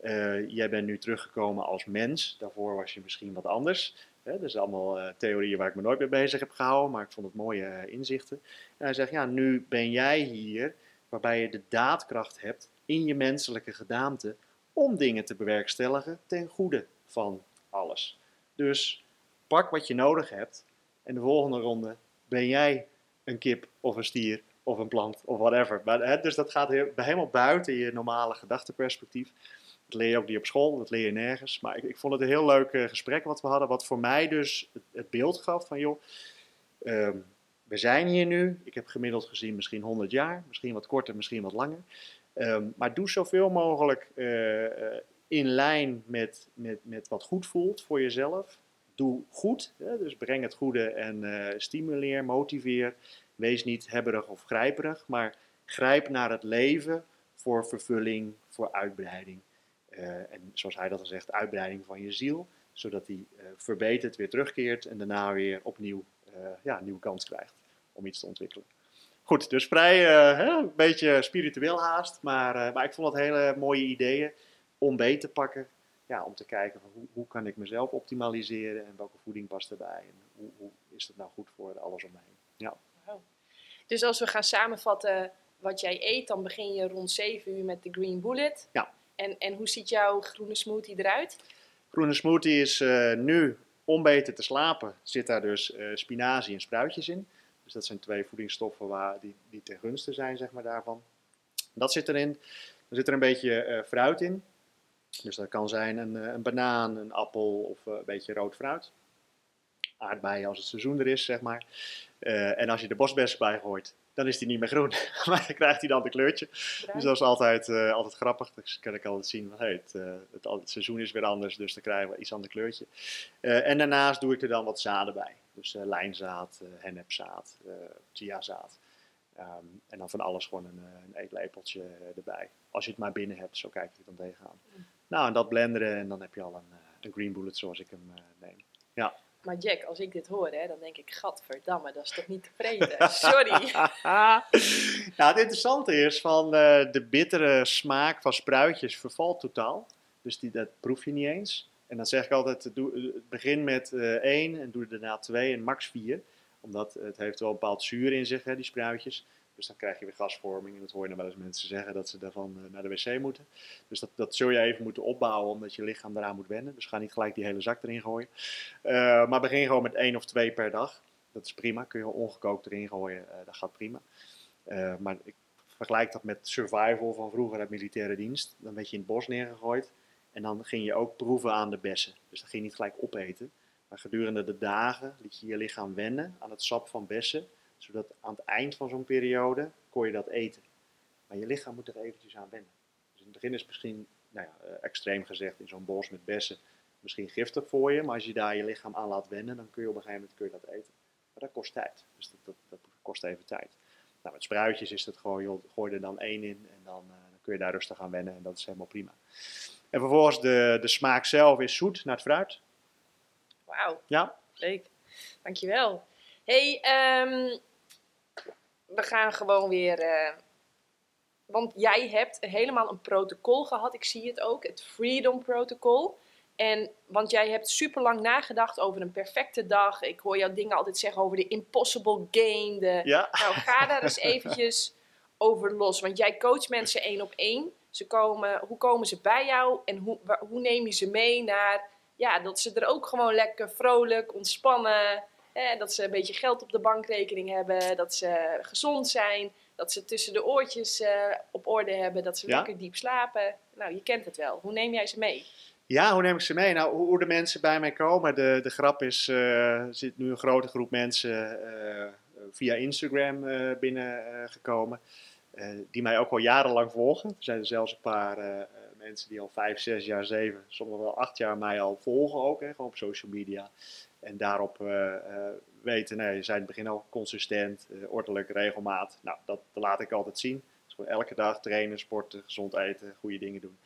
uh, jij bent nu teruggekomen als mens. Daarvoor was je misschien wat anders. Hè? Dat zijn allemaal uh, theorieën waar ik me nooit mee bezig heb gehouden, maar ik vond het mooie uh, inzichten. En hij zegt, ja, nu ben jij hier waarbij je de daadkracht hebt in je menselijke gedaante om dingen te bewerkstelligen ten goede van alles. Dus pak wat je nodig hebt en de volgende ronde ben jij een kip of een stier of een plant of whatever. Maar, dus dat gaat helemaal buiten je normale gedachteperspectief. Dat leer je ook niet op school, dat leer je nergens. Maar ik, ik vond het een heel leuk uh, gesprek wat we hadden, wat voor mij dus het, beeld gaf van joh, um, we zijn hier nu, ik heb gemiddeld gezien misschien 100 jaar, misschien wat korter, misschien wat langer. Um, maar doe zoveel mogelijk uh, in lijn met, met, met wat goed voelt voor jezelf. Doe goed, hè, dus breng het goede en uh, stimuleer, motiveer. Wees niet hebberig of grijperig, maar grijp naar het leven voor vervulling, voor uitbreiding. Uh, en zoals hij dat al zegt, uitbreiding van je ziel, zodat die uh, verbeterd weer terugkeert en daarna weer opnieuw uh, ja, een nieuwe kans krijgt om iets te ontwikkelen. Goed, dus vrij hè, een beetje spiritueel haast, maar, maar ik vond het hele mooie ideeën om beet te pakken. Ja, om te kijken hoe, hoe kan ik mezelf optimaliseren en welke voeding past erbij en hoe, hoe is het nou goed voor alles om heen. Ja. Dus als we gaan samenvatten wat jij eet, dan begin je rond 7 uur met de Green Bullet. Ja. En, en hoe ziet jouw groene smoothie eruit? Groene smoothie is uh, nu, om beter te slapen, zit daar dus uh, spinazie en spruitjes in. Dus dat zijn twee voedingsstoffen waar, die, die ten gunste zijn, zeg maar, daarvan. Dat zit erin. Er zit er een beetje uh, fruit in. Dus dat kan zijn een, een banaan, een appel of een beetje rood fruit. Aardbeien als het seizoen er is, zeg maar. en als je de bosbessen bij gooit, dan is die niet meer groen. maar dan krijgt hij dan een kleurtje. Dus dat is altijd, uh, altijd grappig. Dan kan ik altijd zien hey, het, uh, het, het, seizoen is weer anders, dus dan krijgen we iets ander kleurtje. En daarnaast doe ik er dan wat zaden bij. Dus lijnzaad, hennepzaad, chiazaad. Um, en dan van alles gewoon een, een eetlepeltje erbij. Als je het maar binnen hebt, zo kijk ik dan tegenaan. Mm. Nou, en dat blenderen en dan heb je al een, een green bullet zoals ik hem neem. Ja. Maar Jack, als ik dit hoor, hè, dan denk ik, gadverdamme, dat is toch niet tevreden? Sorry. nou, het interessante is van uh, de bittere smaak van spruitjes vervalt totaal. Dus die, dat proef je niet eens. En dan zeg ik altijd, doe, begin met uh, één en doe daarna twee en max vier. Omdat het heeft wel een bepaald zuur in zich, hè, die spruitjes. Dus dan krijg je weer gasvorming. En dat hoor je dan wel eens mensen zeggen dat ze daarvan eh, naar de wc moeten. Dus dat, dat zul je even moeten opbouwen omdat je lichaam eraan moet wennen. Dus ga niet gelijk die hele zak erin gooien. Eh, maar begin gewoon met één of twee per dag. Dat is prima. Kun je ongekookt erin gooien. eh, dat gaat prima. Maar ik vergelijk dat met survival van vroeger uit militaire dienst. Dan werd je in het bos neergegooid. En dan ging je ook proeven aan de bessen. Dus dan ging je niet gelijk opeten. Maar gedurende de dagen liet je je lichaam wennen aan het sap van bessen. Zodat aan het eind van zo'n periode kon je dat eten. Maar je lichaam moet er eventjes aan wennen. Dus in het begin is het misschien, nou ja, eh, extreem gezegd, in zo'n bos met bessen misschien giftig voor je. Maar als je daar je lichaam aan laat wennen, dan kun je op een gegeven moment kun je dat eten. Maar dat kost tijd. Dus dat, dat, dat kost even tijd. Nou, met spruitjes is het gewoon, joh, gooi er dan één in en dan, eh, dan kun je daar rustig aan wennen en dat is helemaal prima. En vervolgens de, de smaak zelf is zoet naar het fruit. Wauw, Ja, leuk. Dankjewel. hey, ehm, we gaan gewoon weer... eh, want jij hebt helemaal een protocol gehad. Ik zie het ook, het Freedom Protocol. En, want jij hebt super lang nagedacht over een perfecte dag. Ik hoor jou dingen altijd zeggen over de impossible game. De, ja. Nou, ga daar eens eventjes over los. Want jij coacht mensen één op één. Ze komen, hoe komen ze bij jou en hoe, hoe neem je ze mee naar... Ja, dat ze er ook gewoon lekker vrolijk, ontspannen... Hè, dat ze een beetje geld op de bankrekening hebben. Dat ze gezond zijn. Dat ze tussen de oortjes eh, op orde hebben. Dat ze Ja. lekker diep slapen. Nou, je kent het wel. Hoe neem jij ze mee? Ja, hoe neem ik ze mee? Nou, hoe, de mensen bij mij komen. De, de grap is, eh, er zit nu een grote groep mensen eh, via Instagram eh, binnengekomen. eh, die mij ook al jarenlang volgen. Er zijn er zelfs een paar eh, eh, mensen die al vijf, zes jaar, zeven, sommigen wel acht jaar mij al volgen ook. Hè, gewoon op social media. En daarop eh, eh, weten, nee, je zijn in het begin al consistent, eh, ordelijk, regelmaat. Nou, dat, laat ik altijd zien. Dus gewoon elke dag trainen, sporten, gezond eten, goede dingen doen.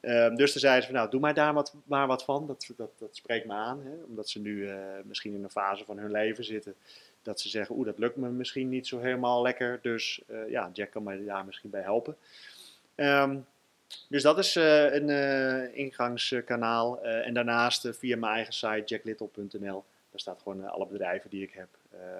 Ehm, dus toen zeiden ze van, nou, doe maar daar wat, maar wat van. Dat, dat, dat spreekt me aan. Hè? Omdat ze nu misschien in een fase van hun leven zitten. Dat ze zeggen, oeh, dat lukt me misschien niet zo helemaal lekker. Dus ja, Jack kan mij daar misschien bij helpen. Ehm, dus dat is eh, een eh, ingangskanaal. Eh, en daarnaast via mijn eigen site, jacklittle.nl. Daar staat gewoon alle bedrijven die ik heb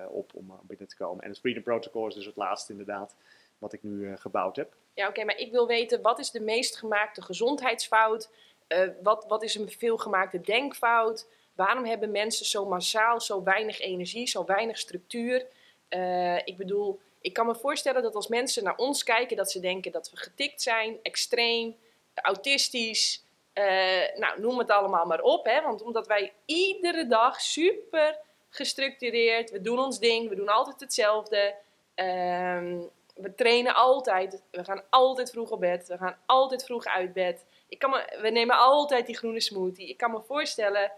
op om binnen te komen. En het Freedom Protocol is dus het laatste inderdaad, wat ik nu gebouwd heb. Ja, oké, maar ik wil weten, wat is de meest gemaakte gezondheidsfout? Eh, wat, wat is een veelgemaakte denkfout? Waarom hebben mensen zo massaal zo weinig energie, zo weinig structuur? Ik bedoel, ik kan me voorstellen dat als mensen naar ons kijken, dat ze denken dat we getikt zijn, extreem, autistisch, eh, nou, noem het allemaal maar op. Hè? Want omdat wij iedere dag super gestructureerd, we doen ons ding, we doen altijd hetzelfde. Ehm, we trainen altijd, we gaan altijd vroeg op bed, we gaan altijd vroeg uit bed. Ik kan me, we nemen altijd die groene smoothie. Ik kan me voorstellen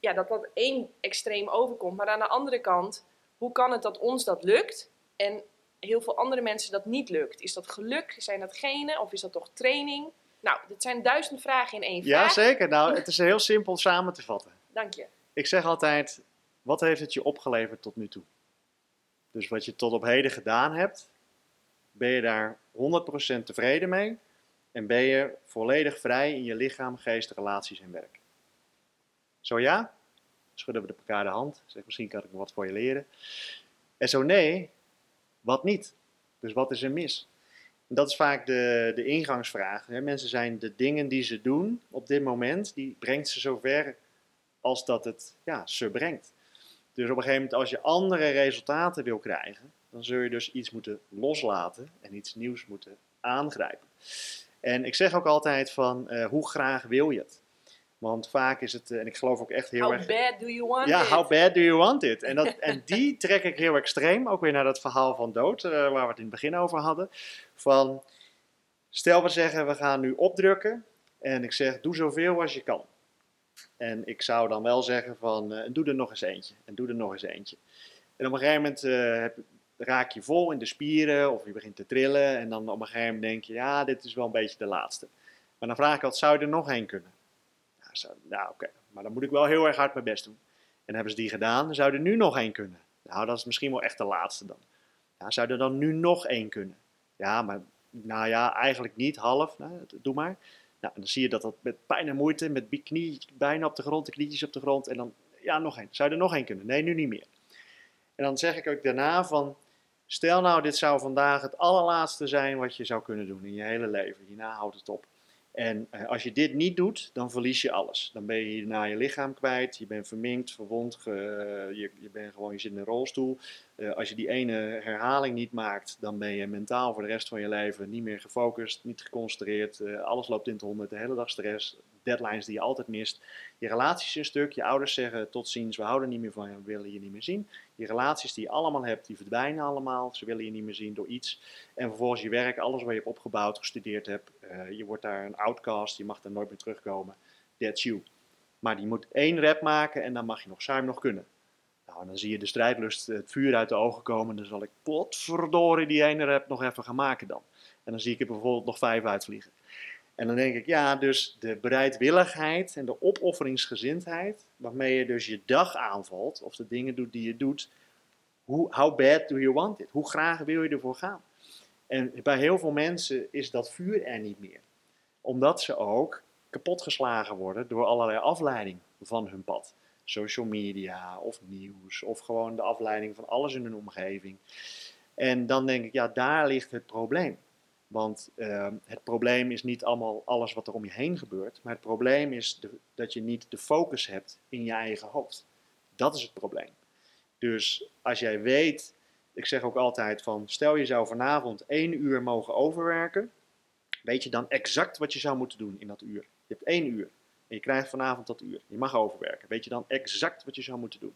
ja, dat dat één extreem overkomt. Maar aan de andere kant, hoe kan het dat ons dat lukt en heel veel andere mensen dat niet lukt? Is dat geluk? Zijn dat genen? Of is dat toch training? Nou, dit zijn duizend vragen in één Ja, vraag. zeker. Nou, het is heel simpel samen te vatten. Dank je. Ik zeg altijd, wat heeft het je opgeleverd tot nu toe? Dus wat je tot op heden gedaan hebt, ben je daar 100% tevreden mee? En ben je volledig vrij in je lichaam, geest, relaties en werk? Zo ja? Schudden we elkaar de hand. Zeg, misschien kan ik nog wat voor je leren. En zo nee, wat niet? Dus wat is er mis? Dat is vaak de, de ingangsvraag. Hè? Mensen zijn de dingen die ze doen op dit moment, die brengt ze zover als dat het ja, ze brengt. Dus op een gegeven moment, als je andere resultaten wil krijgen, dan zul je dus iets moeten loslaten en iets nieuws moeten aangrijpen. En ik zeg ook altijd van, eh, hoe graag wil je het? Want vaak is het, eh, en ik geloof ook echt heel How erg... bad do you want Ja, it? how bad do you want it? En, dat, en die trek ik heel extreem, ook weer naar dat verhaal van dood, eh, waar we het in het begin over hadden. Van, stel we zeggen, we gaan nu opdrukken en ik zeg, doe zoveel als je kan. En ik zou dan wel zeggen van, eh, doe er nog eens eentje. En doe er nog eens eentje. En op een gegeven moment heb, raak je vol in de spieren of je begint te trillen. En dan op een gegeven moment denk je, ja, dit is wel een beetje de laatste. Maar dan vraag ik altijd, zou je er nog één kunnen? Nou, oké, maar dan moet ik wel heel erg hard mijn best doen. En hebben ze die gedaan, dan zou er nu nog één kunnen. Nou, dat is misschien wel echt de laatste dan. Ja, zou er dan nu nog één kunnen? Ja, maar nou ja, eigenlijk niet, half. Nou, doe maar. Nou, dan zie je dat dat met pijn en moeite, met knie bijna op de grond, de knietjes op de grond. En dan, ja, nog één. Zou er nog één kunnen? Nee, nu niet meer. En dan zeg ik ook daarna van, Stel nou, dit zou vandaag het allerlaatste zijn wat je zou kunnen doen in je hele leven. Hierna houdt het op. En eh, als je dit niet doet, dan verlies je alles. Dan ben je hierna je lichaam kwijt, je bent verminkt, verwond, je, je, bent gewoon, je zit in een rolstoel. Uh, als je die ene herhaling niet maakt, dan ben je mentaal voor de rest van je leven niet meer gefocust, niet geconcentreerd. Uh, alles loopt in het honderd, de hele dag stress, deadlines die je altijd mist. Je relaties een stuk, je ouders zeggen tot ziens, we houden niet meer van je, we willen je niet meer zien. Die relaties die je allemaal hebt, die verdwijnen allemaal, ze willen je niet meer zien door iets. En vervolgens je werk, alles wat je hebt opgebouwd, gestudeerd hebt, uh, je wordt daar een outcast, je mag er nooit meer terugkomen. That's you. Maar die moet één rep maken en dan mag je nog samen nog kunnen. Nou, dan zie je de strijdlust, het vuur uit de ogen komen. Dan zal ik potverdorie die ene rep nog even gaan maken dan. En dan zie ik er bijvoorbeeld nog vijf uitvliegen. En dan denk ik, ja, dus de bereidwilligheid en de opofferingsgezindheid, waarmee je dus je dag aanvalt, of de dingen doet die je doet, hoe, how bad do you want it? Hoe graag wil je ervoor gaan? En bij heel veel mensen is dat vuur er niet meer. Omdat ze ook kapotgeslagen worden door allerlei afleiding van hun pad. Social media of nieuws of gewoon de afleiding van alles in hun omgeving. En dan denk ik, ja, daar ligt het probleem. Want uh, het probleem is niet allemaal alles wat er om je heen gebeurt, maar het probleem is de, dat je niet de focus hebt in je eigen hoofd. Dat is het probleem. Dus als jij weet, ik zeg ook altijd van, stel je zou vanavond één uur mogen overwerken, weet je dan exact wat je zou moeten doen in dat uur. Je hebt één uur en je krijgt vanavond dat uur. Je mag overwerken. Weet je dan exact wat je zou moeten doen?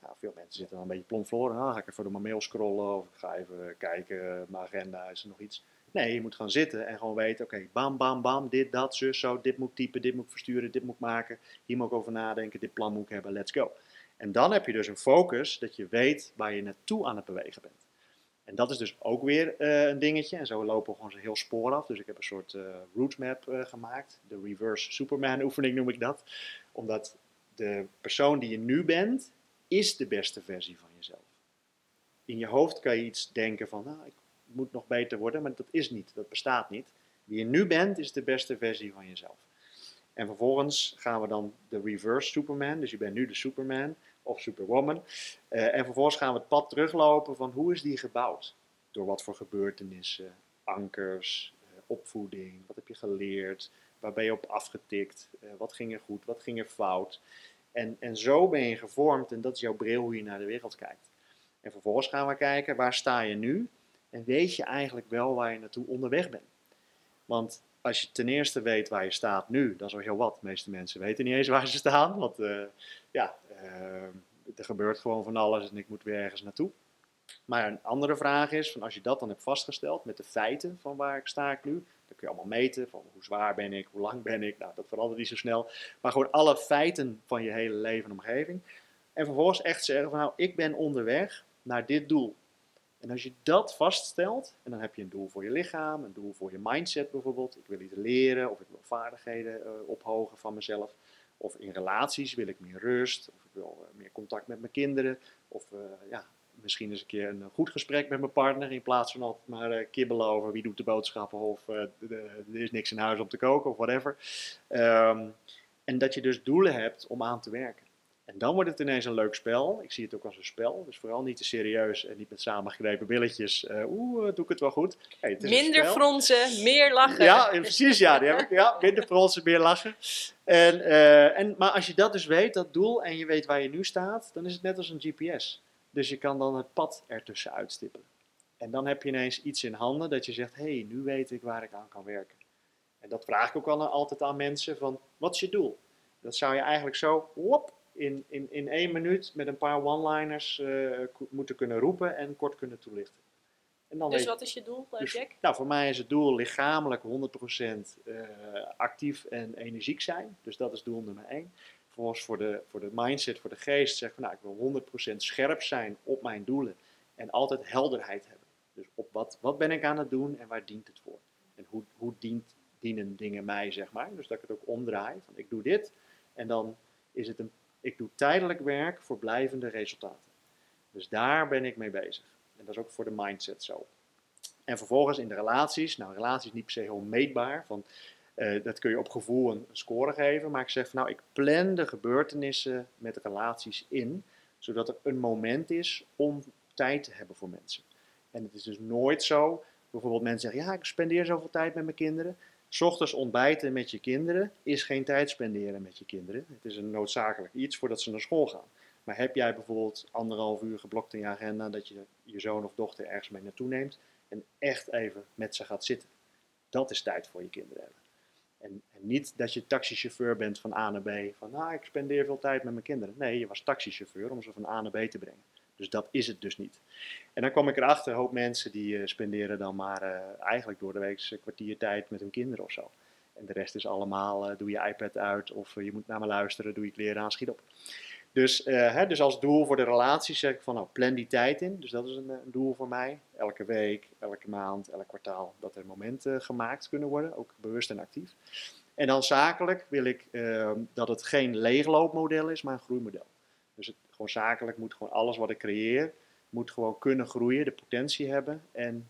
Nou, veel mensen zitten dan een beetje plomfloren. Nou, ga ik even door mijn mail scrollen of ik ga even kijken, mijn agenda, is er nog iets? Nee, je moet gaan zitten en gewoon weten, oké, bam, bam, bam, dit, dat, zus, zo, dit moet typen, dit moet versturen, dit moet maken, hier moet ik over nadenken, dit plan moet ik hebben, let's go. En dan heb je dus een focus dat je weet waar je naartoe aan het bewegen bent. En dat is dus ook weer uh, een dingetje. En zo lopen we gewoon zo heel spoor af. Dus ik heb een soort uh, map uh, gemaakt. De reverse Superman oefening noem ik dat. Omdat de persoon die je nu bent, is de beste versie van jezelf. In je hoofd kan je iets denken van, nou, ik moet nog beter worden, maar dat is niet, dat bestaat niet. Wie je nu bent, is de beste versie van jezelf. En vervolgens gaan we dan de reverse Superman, dus je bent nu de Superman of Superwoman. Uh, en vervolgens gaan we het pad teruglopen van hoe is die gebouwd? Door wat voor gebeurtenissen, ankers, uh, opvoeding, wat heb je geleerd, waar ben je op afgetikt, uh, wat ging er goed, wat ging er fout. En, en zo ben je gevormd en dat is jouw bril hoe je naar de wereld kijkt. En vervolgens gaan we kijken, waar sta je nu? En weet je eigenlijk wel waar je naartoe onderweg bent? Want als je ten eerste weet waar je staat nu, dan is al heel wat. De meeste mensen weten niet eens waar ze staan. Want ja, er gebeurt gewoon van alles en ik moet weer ergens naartoe. Maar een andere vraag is, van als je dat dan hebt vastgesteld met de feiten van waar ik sta ik nu, dan kun je allemaal meten van hoe zwaar ben ik, hoe lang ben ik, nou dat verandert niet zo snel. Maar gewoon alle feiten van je hele leven en omgeving. En vervolgens echt zeggen van nou, ik ben onderweg naar dit doel. En als je dat vaststelt, en dan heb je een doel voor je lichaam, een doel voor je mindset bijvoorbeeld. Ik wil iets leren of ik wil vaardigheden uh, ophogen van mezelf. Of in relaties wil ik meer rust, of ik wil uh, meer contact met mijn kinderen. Of uh, ja, misschien eens een keer een goed gesprek met mijn partner in plaats van altijd maar kibbelen over wie doet de boodschappen of er is niks in huis om te koken of whatever. Um, en dat je dus doelen hebt om aan te werken. En dan wordt het ineens een leuk spel. Ik zie het ook als een spel. Dus vooral niet te serieus en niet met samengegrepen billetjes. Uh, Oeh, doe ik het wel goed. Hey, het minder fronsen, meer lachen. Ja, precies. Ja, die heb ik, ja minder fronsen, meer lachen. En, uh, en, maar als je dat dus weet, dat doel, en je weet waar je nu staat, dan is het net als een GPS. Dus je kan dan het pad ertussen uitstippelen. En dan heb je ineens iets in handen dat je zegt, hé, hey, nu weet ik waar ik aan kan werken. En dat vraag ik ook altijd aan mensen van, wat is je doel? Dat zou je eigenlijk zo, wop, in, in, in één minuut met een paar one-liners uh, moeten kunnen roepen en kort kunnen toelichten. En dan dus wat is je doel, dus, Jack? Nou, voor mij is het doel lichamelijk 100% uh, actief en energiek zijn. Dus dat is doel nummer één. Vervolgens voor de, voor de mindset, voor de geest, zeg ik nou, ik wil 100% scherp zijn op mijn doelen. En altijd helderheid hebben. Dus op wat, wat ben ik aan het doen en waar dient het voor? En hoe, hoe dient, dienen dingen mij, zeg maar. Dus dat ik het ook omdraai. Van ik doe dit en dan is het een ik doe tijdelijk werk voor blijvende resultaten. Dus daar ben ik mee bezig. En dat is ook voor de mindset zo. En vervolgens in de relaties, nou relaties niet per se heel meetbaar, van, uh, dat kun je op gevoel een score geven, maar ik zeg nou ik plan de gebeurtenissen met relaties in, zodat er een moment is om tijd te hebben voor mensen. En het is dus nooit zo, bijvoorbeeld mensen zeggen, ja, ik spendeer zoveel tijd met mijn kinderen. Ochtends ontbijten met je kinderen is geen tijd spenderen met je kinderen. Het is een noodzakelijk iets voordat ze naar school gaan. Maar heb jij bijvoorbeeld anderhalf uur geblokt in je agenda dat je je zoon of dochter ergens mee naartoe neemt en echt even met ze gaat zitten? Dat is tijd voor je kinderen hebben. En, en niet dat je taxichauffeur bent van A naar B. Van, nou, ik spendeer veel tijd met mijn kinderen. Nee, je was taxichauffeur om ze van A naar B te brengen. Dus dat is het dus niet. En dan kwam ik erachter, een hoop mensen die uh, spenderen dan maar uh, eigenlijk door de week een kwartier tijd met hun kinderen of zo. En de rest is allemaal, uh, doe je iPad uit of je moet naar me luisteren, doe je kleren aan, schiet op. Dus, hè, dus als doel voor de relatie zeg ik van, nou, plan die tijd in. Dus dat is een, een doel voor mij. Elke week, elke maand, elk kwartaal, dat er momenten gemaakt kunnen worden, ook bewust en actief. En dan zakelijk wil ik ehm, dat het geen leegloopmodel is, maar een groeimodel. Gewoon zakelijk moet gewoon alles wat ik creëer, moet gewoon kunnen groeien, de potentie hebben en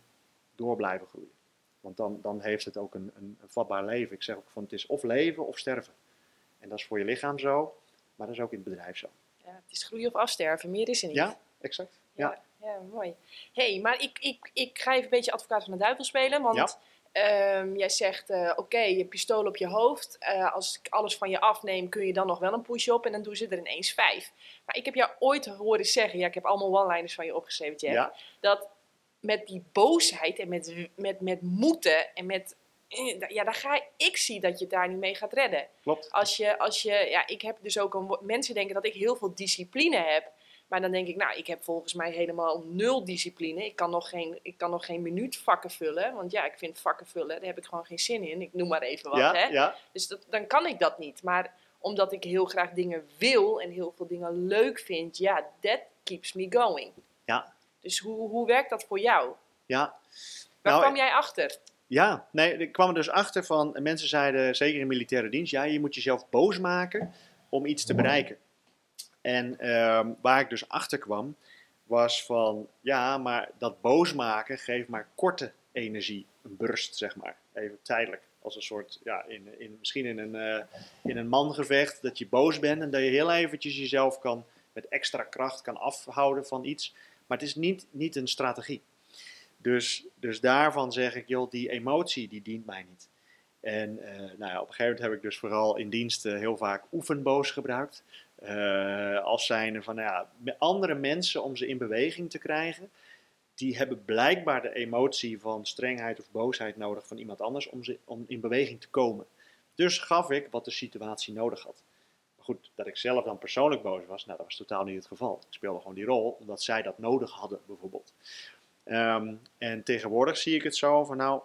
door blijven groeien. Want dan, dan heeft het ook een, een, een vatbaar leven. Ik zeg ook van het is of leven of sterven. En dat is voor je lichaam zo, maar dat is ook in het bedrijf zo. Ja, het is groeien of afsterven, meer is er niet. Ja, exact. Ja, ja. ja mooi. hey, maar ik, ik, ik ga even een beetje advocaat van de duivel spelen, want... Ja. Um, jij zegt, uh, oké, okay, je pistool op je hoofd. Uh, als ik alles van je afneem, kun je dan nog wel een push-up en dan doen ze er ineens vijf. Maar ik heb jou ooit horen zeggen, ja, ik heb allemaal one-liners van je opgeschreven, Ja. dat met die boosheid en met, met, met moeten en met, eh, ja, daar ga ik zie dat je het daar niet mee gaat redden. Klopt. Als je, als je, ja, ik heb dus ook een, mensen denken dat ik heel veel discipline heb. Maar dan denk ik, nou, ik heb volgens mij helemaal nul discipline. Ik kan nog geen, ik kan nog geen minuut vakken vullen. Want ja, ik vind vakken vullen, daar heb ik gewoon geen zin in. Ik noem maar even wat, ja, hè. ja, Dus dat, dan kan ik dat niet. Maar omdat ik heel graag dingen wil en heel veel dingen leuk vind, ja, that keeps me going. ja, Dus hoe, hoe werkt dat voor jou? ja. Waar Nou, kwam jij achter? Ja, nee, ik kwam er dus achter van, en mensen zeiden, zeker in militaire dienst, ja, je moet jezelf boos maken om iets te bereiken. En ehm, waar ik dus achter kwam, was van, ja, maar dat boos maken geeft maar korte energie, een burst, zeg maar, even tijdelijk. Als een soort, ja, in, in, misschien in een, eh, in een mangevecht, dat je boos bent en dat je heel eventjes jezelf kan, met extra kracht kan afhouden van iets. Maar het is niet, niet een strategie. Dus, dus daarvan zeg ik, joh, die emotie die dient mij niet. En eh, nou ja, op een gegeven moment heb ik dus vooral in diensten heel vaak oefenboos gebruikt. Eh, als zijnde van, nou ja, andere mensen om ze in beweging te krijgen. Die hebben blijkbaar de emotie van strengheid of boosheid nodig van iemand anders om, ze, om in beweging te komen. Dus gaf ik wat de situatie nodig had. Goed, dat ik zelf dan persoonlijk boos was, nou, dat was totaal niet het geval. Ik speelde gewoon die rol omdat zij dat nodig hadden, bijvoorbeeld. Ehm, en tegenwoordig zie ik het zo van, nou,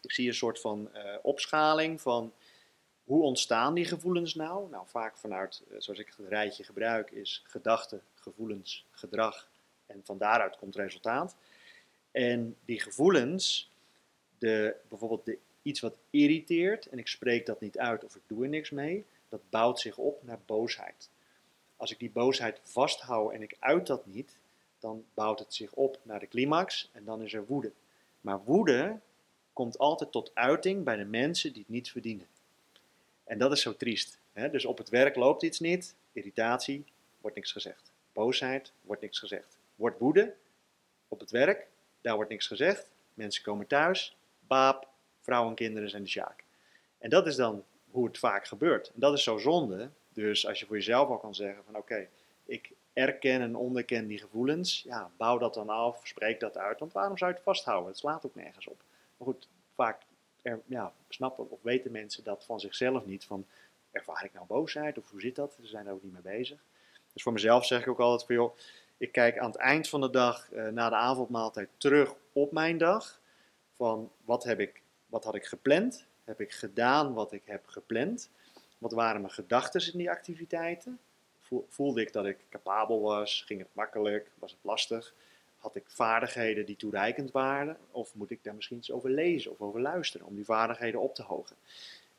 ik zie een soort van eh, opschaling van hoe ontstaan die gevoelens nou? Nou, vaak vanuit, eh, zoals ik het rijtje gebruik, is gedachten, gevoelens, gedrag en van daaruit komt resultaat. En die gevoelens, de, bijvoorbeeld de, iets wat irriteert en ik spreek dat niet uit of ik doe er niks mee, dat bouwt zich op naar boosheid. Als ik die boosheid vasthoud en ik uit dat niet, dan bouwt het zich op naar de climax en dan is er woede. Maar woede komt altijd tot uiting bij de mensen die het niet verdienen. En dat is zo triest. Hè? Dus op het werk loopt iets niet, irritatie, wordt niks gezegd. Boosheid, wordt niks gezegd. Wordt woede op het werk, daar wordt niks gezegd. Mensen komen thuis, baap, vrouwen en kinderen zijn de sjaak. En dat is dan hoe het vaak gebeurt. En dat is zo zonde. Dus als je voor jezelf al kan zeggen van oké, ik erken en onderken die gevoelens, ja, bouw dat dan af, spreek dat uit. Want waarom zou je het vasthouden? Het slaat ook nergens op. Maar goed, vaak er, ja, snappen of weten mensen dat van zichzelf niet. Van, ervaar ik nou boosheid of hoe zit dat? Ze zijn er ook niet mee bezig. Dus voor mezelf zeg ik ook altijd van, joh, ik kijk aan het eind van de dag, eh, na de avondmaaltijd, terug op mijn dag. Van, wat, heb ik, wat had ik gepland? Heb ik gedaan wat ik heb gepland? Wat waren mijn gedachten in die activiteiten? Voelde ik dat ik capabel was? Ging het makkelijk? Was het lastig? Had ik vaardigheden die toereikend waren? Of moet ik daar misschien iets over lezen of over luisteren om die vaardigheden op te hogen?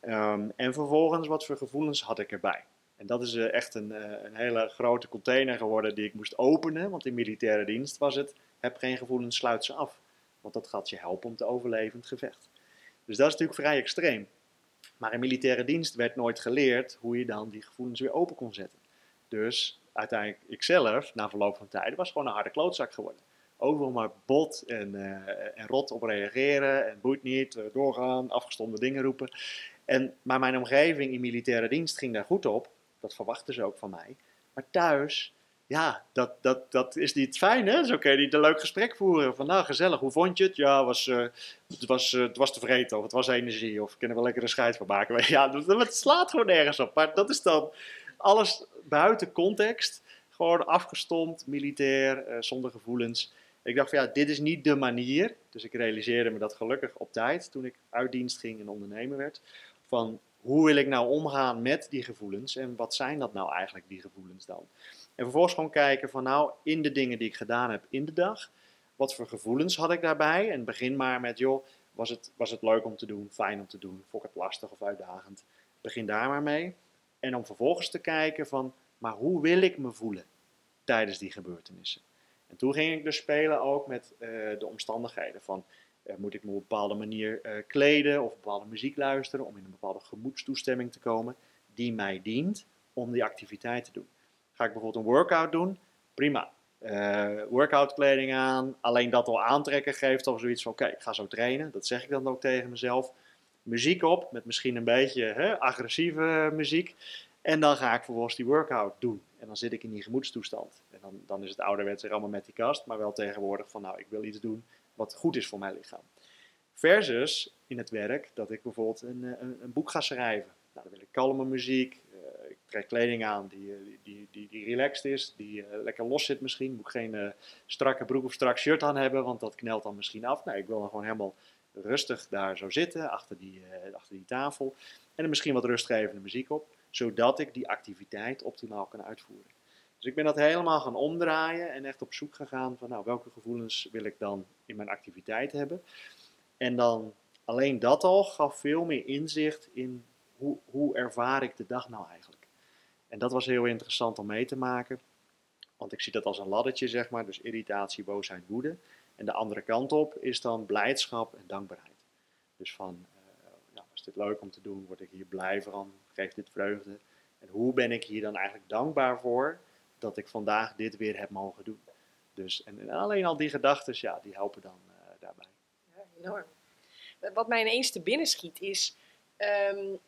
Um, en vervolgens, wat voor gevoelens had ik erbij? En dat is uh, echt een, uh, een, hele grote container geworden die ik moest openen. Want in militaire dienst was het, heb geen gevoelens, sluit ze af. Want dat gaat je helpen om te overleven in het gevecht. Dus dat is natuurlijk vrij extreem. Maar in militaire dienst werd nooit geleerd hoe je dan die gevoelens weer open kon zetten. Dus uiteindelijk, ikzelf, na verloop van tijd, was gewoon een harde klootzak geworden. Overal maar bot en, eh, en rot op reageren en boeit niet, eh, doorgaan, afgestomde dingen roepen. En, maar mijn omgeving in militaire dienst ging daar goed op, dat verwachten ze ook van mij. Maar thuis, ja, dat, dat, dat is niet fijn hè, zo kun je niet een leuk gesprek voeren. Van nou, gezellig, hoe vond je het? Ja, was, eh, het, was, het was tevreden of het was energie of er wel lekker een scheid van maken. Ja, dat, slaat gewoon nergens op. Maar dat is dan alles buiten context. Gewoon afgestomd, militair, zonder gevoelens. Ik dacht van ja, dit is niet de manier. Dus ik realiseerde me dat gelukkig op tijd toen ik uit dienst ging en ondernemer werd. Van hoe wil ik nou omgaan met die gevoelens en wat zijn dat nou eigenlijk, die gevoelens dan? En vervolgens gewoon kijken van nou, in de dingen die ik gedaan heb in de dag, wat voor gevoelens had ik daarbij? En begin maar met, joh, was het, was het leuk om te doen, fijn om te doen, vond ik het lastig of uitdagend? Begin daar maar mee. En om vervolgens te kijken van, maar hoe wil ik me voelen tijdens die gebeurtenissen? En toen ging ik dus spelen ook met uh, de omstandigheden van, uh, moet ik me op een bepaalde manier uh, kleden of bepaalde muziek luisteren om in een bepaalde gemoedstoestemming te komen die mij dient om die activiteit te doen. Ga ik bijvoorbeeld een workout doen? Prima. Uh, workout kleding aan, alleen dat al aantrekken geeft al zoiets van oké, ik ga zo trainen. Dat zeg ik dan ook tegen mezelf. Muziek op, met misschien een beetje hè, agressieve muziek. En dan ga ik vervolgens die workout doen. En dan zit ik in die gemoedstoestand. En dan, dan is het ouderwets er allemaal met die kast, maar wel tegenwoordig van nou, ik wil iets doen wat goed is voor mijn lichaam. Versus in het werk dat ik bijvoorbeeld een, een, een boek ga schrijven. Nou, dan wil ik kalme muziek, ik trek kleding aan die, die, die, die relaxed is, die lekker los zit misschien. Moet ik geen strakke broek of strak shirt aan hebben, want dat knelt dan misschien af. Nee, ik wil dan gewoon helemaal rustig daar zo zitten, achter die, achter die tafel. En er misschien wat rustgevende muziek op, zodat ik die activiteit optimaal kan uitvoeren. Dus ik ben dat helemaal gaan omdraaien en echt op zoek gegaan van nou, welke gevoelens wil ik dan in mijn activiteit hebben. En dan alleen dat al gaf veel meer inzicht in hoe, hoe ervaar ik de dag nou eigenlijk. En dat was heel interessant om mee te maken. Want ik zie dat als een laddertje, zeg maar. Dus irritatie, boosheid, woede. En de andere kant op is dan blijdschap en dankbaarheid. Dus van, uh, ja, is dit leuk om te doen? Word ik hier blij van? Geeft dit vreugde? En hoe ben ik hier dan eigenlijk dankbaar voor dat ik vandaag dit weer heb mogen doen? Dus, en, en alleen al die gedachten, ja, die helpen dan uh, daarbij. Ja, enorm. Wat mij ineens te binnen schiet is, um,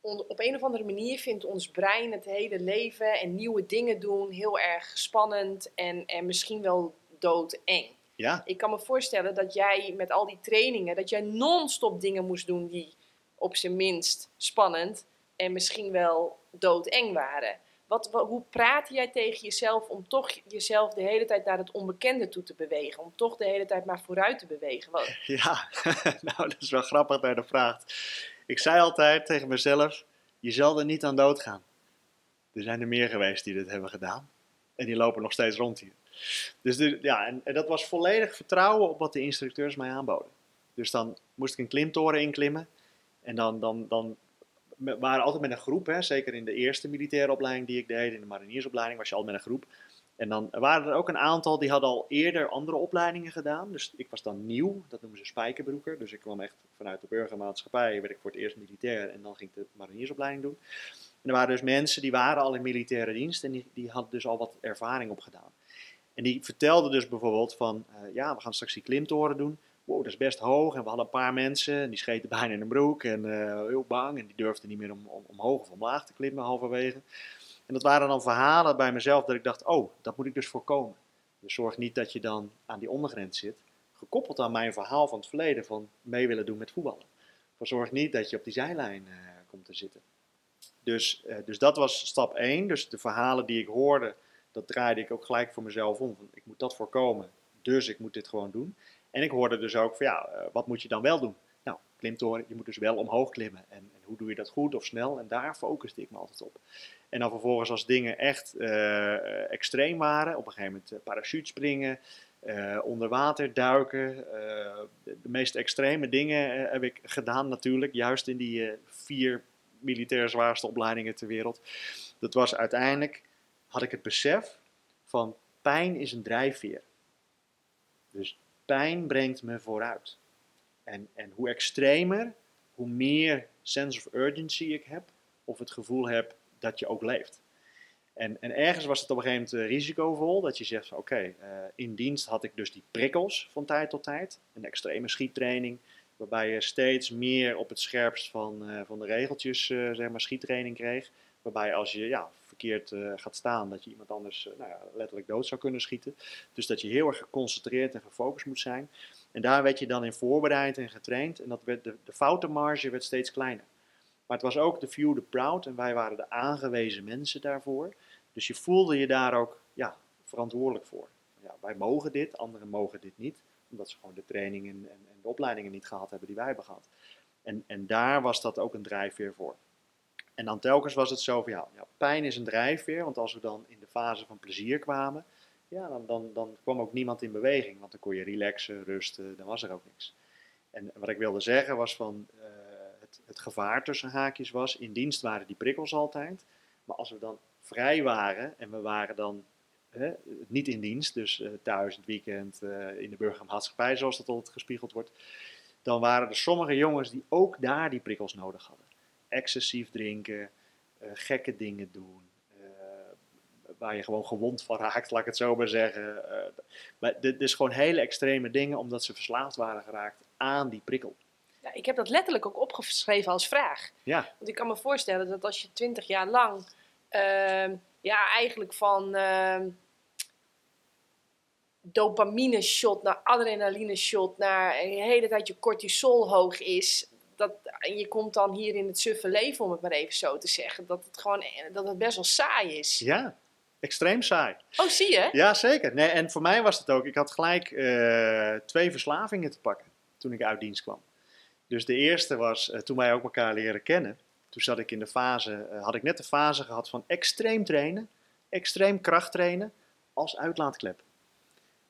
op een of andere manier vindt ons brein het hele leven en nieuwe dingen doen heel erg spannend en, en misschien wel doodeng. Ja. Ik kan me voorstellen dat jij met al die trainingen, dat jij non-stop dingen moest doen die op zijn minst spannend en misschien wel doodeng waren. Wat, hoe praat jij tegen jezelf om toch jezelf de hele tijd naar het onbekende toe te bewegen? Om toch de hele tijd maar vooruit te bewegen? Ja, nou dat is wel grappig dat je dat vraagt. Ik zei altijd tegen mezelf, je zal er niet aan doodgaan. Er zijn er meer geweest die dit hebben gedaan. En die lopen nog steeds rond hier. Dus de, ja, en, en, dat was volledig vertrouwen op wat de instructeurs mij aanboden. Dus dan moest ik een klimtoren inklimmen. En dan, dan, dan we waren altijd met een groep, hè, zeker in de eerste militaire opleiding die ik deed, in de mariniersopleiding was je altijd met een groep. En dan waren er ook een aantal die hadden al eerder andere opleidingen gedaan. Dus ik was dan nieuw, dat noemen ze spijkerbroeker. Dus ik kwam echt vanuit de burgermaatschappij, werd ik voor het eerst militair en dan ging ik de mariniersopleiding doen. En er waren dus mensen die waren al in militaire dienst en die, die hadden dus al wat ervaring opgedaan. En die vertelden dus bijvoorbeeld van, uh, ja, we gaan straks die klimtoren doen. Wow, dat is best hoog. En we hadden een paar mensen, en die scheten bijna in een broek en uh, heel bang. En die durfden niet meer om, om, omhoog of omlaag te klimmen halverwege. En dat waren dan verhalen bij mezelf dat ik dacht, oh, dat moet ik dus voorkomen. Dus zorg niet dat je dan aan die ondergrens zit, gekoppeld aan mijn verhaal van het verleden van mee willen doen met voetballen. Zorg niet dat je op die zijlijn uh, komt te zitten. Dus, uh, dus dat was stap 1. Dus de verhalen die ik hoorde, dat draaide ik ook gelijk voor mezelf om. Van, ik moet dat voorkomen, dus ik moet dit gewoon doen. En ik hoorde dus ook van ja, uh, wat moet je dan wel doen? Nou, klimtoren, je moet dus wel omhoog klimmen. En, en hoe doe je dat goed of snel? En daar focuste ik me altijd op. En dan vervolgens als dingen echt uh, extreem waren, op een gegeven moment uh, parachute springen, uh, onder water duiken. De, meest extreme dingen heb ik gedaan natuurlijk, juist in die vier militair zwaarste opleidingen ter wereld. Dat was uiteindelijk, had ik het besef van pijn is een drijfveer. Dus pijn brengt me vooruit. En, en hoe extremer, hoe meer sense of urgency ik heb, of het gevoel heb dat je ook leeft. En, en ergens was het op een gegeven moment eh, risicovol dat je zegt oké, eh, in dienst had ik dus die prikkels van tijd tot tijd. Een extreme schiettraining, waarbij je steeds meer op het scherpst van, eh, van de regeltjes zeg maar schiettraining kreeg. Waarbij als je ja, verkeerd eh, gaat staan, dat je iemand anders eh, nou ja, letterlijk dood zou kunnen schieten. Dus dat je heel erg geconcentreerd en gefocust moet zijn. En daar werd je dan in voorbereid en getraind. En dat werd de, de foutenmarge werd steeds kleiner. Maar het was ook de few, the proud. En wij waren de aangewezen mensen daarvoor. Dus je voelde je daar ook ja, verantwoordelijk voor. Ja, wij mogen dit, anderen mogen dit niet. Omdat ze gewoon de trainingen en, en de opleidingen niet gehad hebben die wij hebben gehad. En, en daar was dat ook een drijfveer voor. En dan telkens was het zo van ja, ja, pijn is een drijfveer. Want als we dan in de fase van plezier kwamen, ja, dan, dan, dan kwam ook niemand in beweging. Want dan kon je relaxen, rusten, dan was er ook niks. En wat ik wilde zeggen was van eh, het, het gevaar tussen haakjes was, in dienst waren die prikkels altijd. Maar als we dan vrij waren en we waren dan niet in dienst, dus eh, thuis, het weekend, eh, in de burgermaatschappij zoals dat altijd gespiegeld wordt, dan waren er sommige jongens die ook daar die prikkels nodig hadden. Excessief drinken, eh, gekke dingen doen, eh, waar je gewoon gewond van raakt, laat ik het zo maar zeggen. Eh, maar dit is gewoon hele extreme dingen, omdat ze verslaafd waren geraakt aan die prikkel. Ja, ik heb dat letterlijk ook opgeschreven als vraag. Ja, Want ik kan me voorstellen dat als je twintig jaar lang ehm, ja, eigenlijk van ehm, dopamine shot naar adrenaline shot naar de hele tijd je cortisol hoog is. Dat, en je komt dan hier in het suffe leven, om het maar even zo te zeggen. Dat het gewoon dat het best wel saai is. ja, extreem saai. Oh, zie je? Ja, zeker. Nee, en voor mij was het ook, ik had gelijk eh, twee verslavingen te pakken toen ik uit dienst kwam. Dus de eerste was eh, toen wij ook elkaar leren kennen. Toen zat ik in de fase, eh, had ik net de fase gehad van extreem trainen, extreem kracht trainen als uitlaatklep.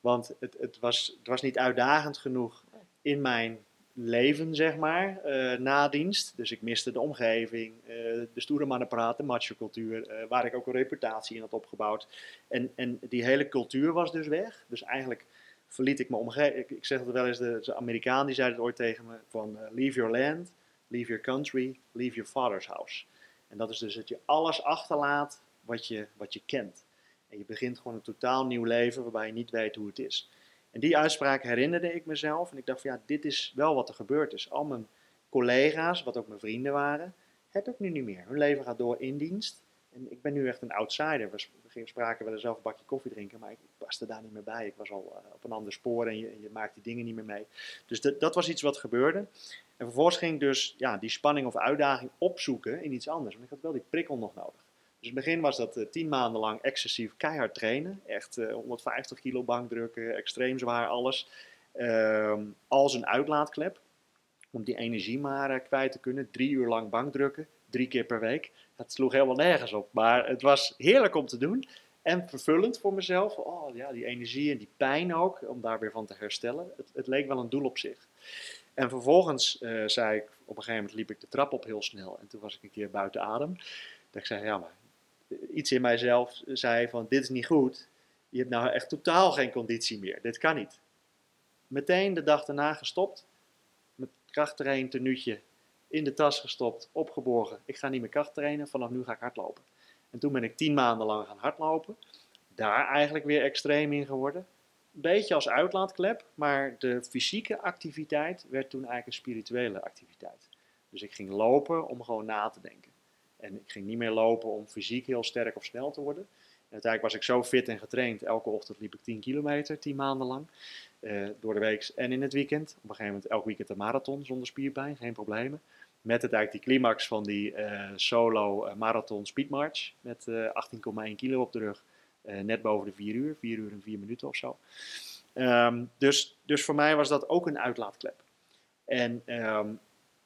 Want het, het, was, het was niet uitdagend genoeg in mijn leven, zeg maar, eh, na dienst. Dus ik miste de omgeving, eh, de stoere praten, macho-cultuur, eh, waar ik ook een reputatie in had opgebouwd. En, en die hele cultuur was dus weg. Dus eigenlijk verliet ik mijn omgeving. Ik, zeg het wel eens, de, de Amerikaan die zei het ooit tegen me, van leave your land, leave your country, leave your father's house. En dat is dus dat je alles achterlaat wat je, wat je kent. En je begint gewoon een totaal nieuw leven waarbij je niet weet hoe het is. En die uitspraak herinnerde ik mezelf. En ik dacht van ja, dit is wel wat er gebeurd is. Al mijn collega's, wat ook mijn vrienden waren, heb ik nu niet meer. Hun leven gaat door in dienst. En ik ben nu echt een outsider. We spraken wel eens zelf een bakje koffie drinken, maar ik paste daar niet meer bij. Ik was al eh, op een ander spoor en je, je maakt die dingen niet meer mee. Dus dat, dat was iets wat gebeurde. En vervolgens ging ik dus ja, die spanning of uitdaging opzoeken in iets anders. Want ik had wel die prikkel nog nodig. In het begin was dat eh, tien maanden lang excessief keihard trainen. Echt eh, 150 kilo bankdrukken, extreem zwaar alles. Ehm, als een uitlaatklep. Om die energie maar eh, kwijt te kunnen. Drie uur lang bankdrukken, drie keer per week. Dat sloeg helemaal nergens op. Maar het was heerlijk om te doen. En vervullend voor mezelf. Oh ja, die energie en die pijn ook. Om daar weer van te herstellen. Het, het leek wel een doel op zich. En vervolgens eh, zei ik, op een gegeven moment liep ik de trap op heel snel. En toen was ik een keer buiten adem. Dat ik zei, ja maar, iets in mijzelf zei van, dit is niet goed. Je hebt nou echt totaal geen conditie meer. Dit kan niet. Meteen de dag daarna gestopt. Met krachttrain tenuutje in de tas gestopt, opgeborgen. Ik ga niet meer krachttrainen, vanaf nu ga ik hardlopen. En toen ben ik tien maanden lang gaan hardlopen. Daar eigenlijk weer extreem in geworden. Beetje als uitlaatklep, maar de fysieke activiteit werd toen eigenlijk een spirituele activiteit. Dus ik ging lopen om gewoon na te denken. En ik ging niet meer lopen om fysiek heel sterk of snel te worden. En uiteindelijk was ik zo fit en getraind. Elke ochtend liep ik 10 kilometer, 10 maanden lang. eh, door de week en in het weekend. Op een gegeven moment elk weekend een marathon zonder spierpijn, geen problemen. Met het eigenlijk die climax van die eh, solo eh, marathon speedmarch. Met eh 18,1 kilo op de rug. net boven de 4 uur, 4 uur en 4 minuten of zo. Ehm, dus, dus voor mij was dat ook een uitlaatklep. En ehm,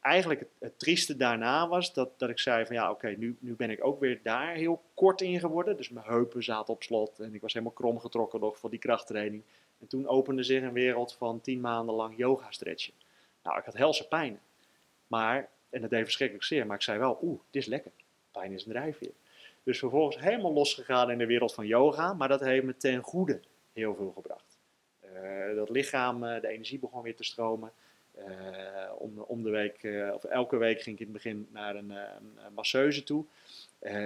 eigenlijk het, trieste daarna was dat, dat ik zei van ja, oké, nu, nu ben ik ook weer daar heel kort in geworden. Dus mijn heupen zaten op slot en ik was helemaal krom getrokken nog van die krachttraining. En toen opende zich een wereld van tien maanden lang yoga stretchen. Nou, ik had helse pijn. Maar, en dat deed verschrikkelijk zeer, maar ik zei wel, oeh, dit is lekker. Pijn is een drijfveer. Dus vervolgens helemaal losgegaan in de wereld van yoga, maar dat heeft me ten goede heel veel gebracht. Eh, dat lichaam, eh, de energie begon weer te stromen. Eh, om, om de week, eh, of elke week ging ik in het begin naar een, eh, een masseuse toe.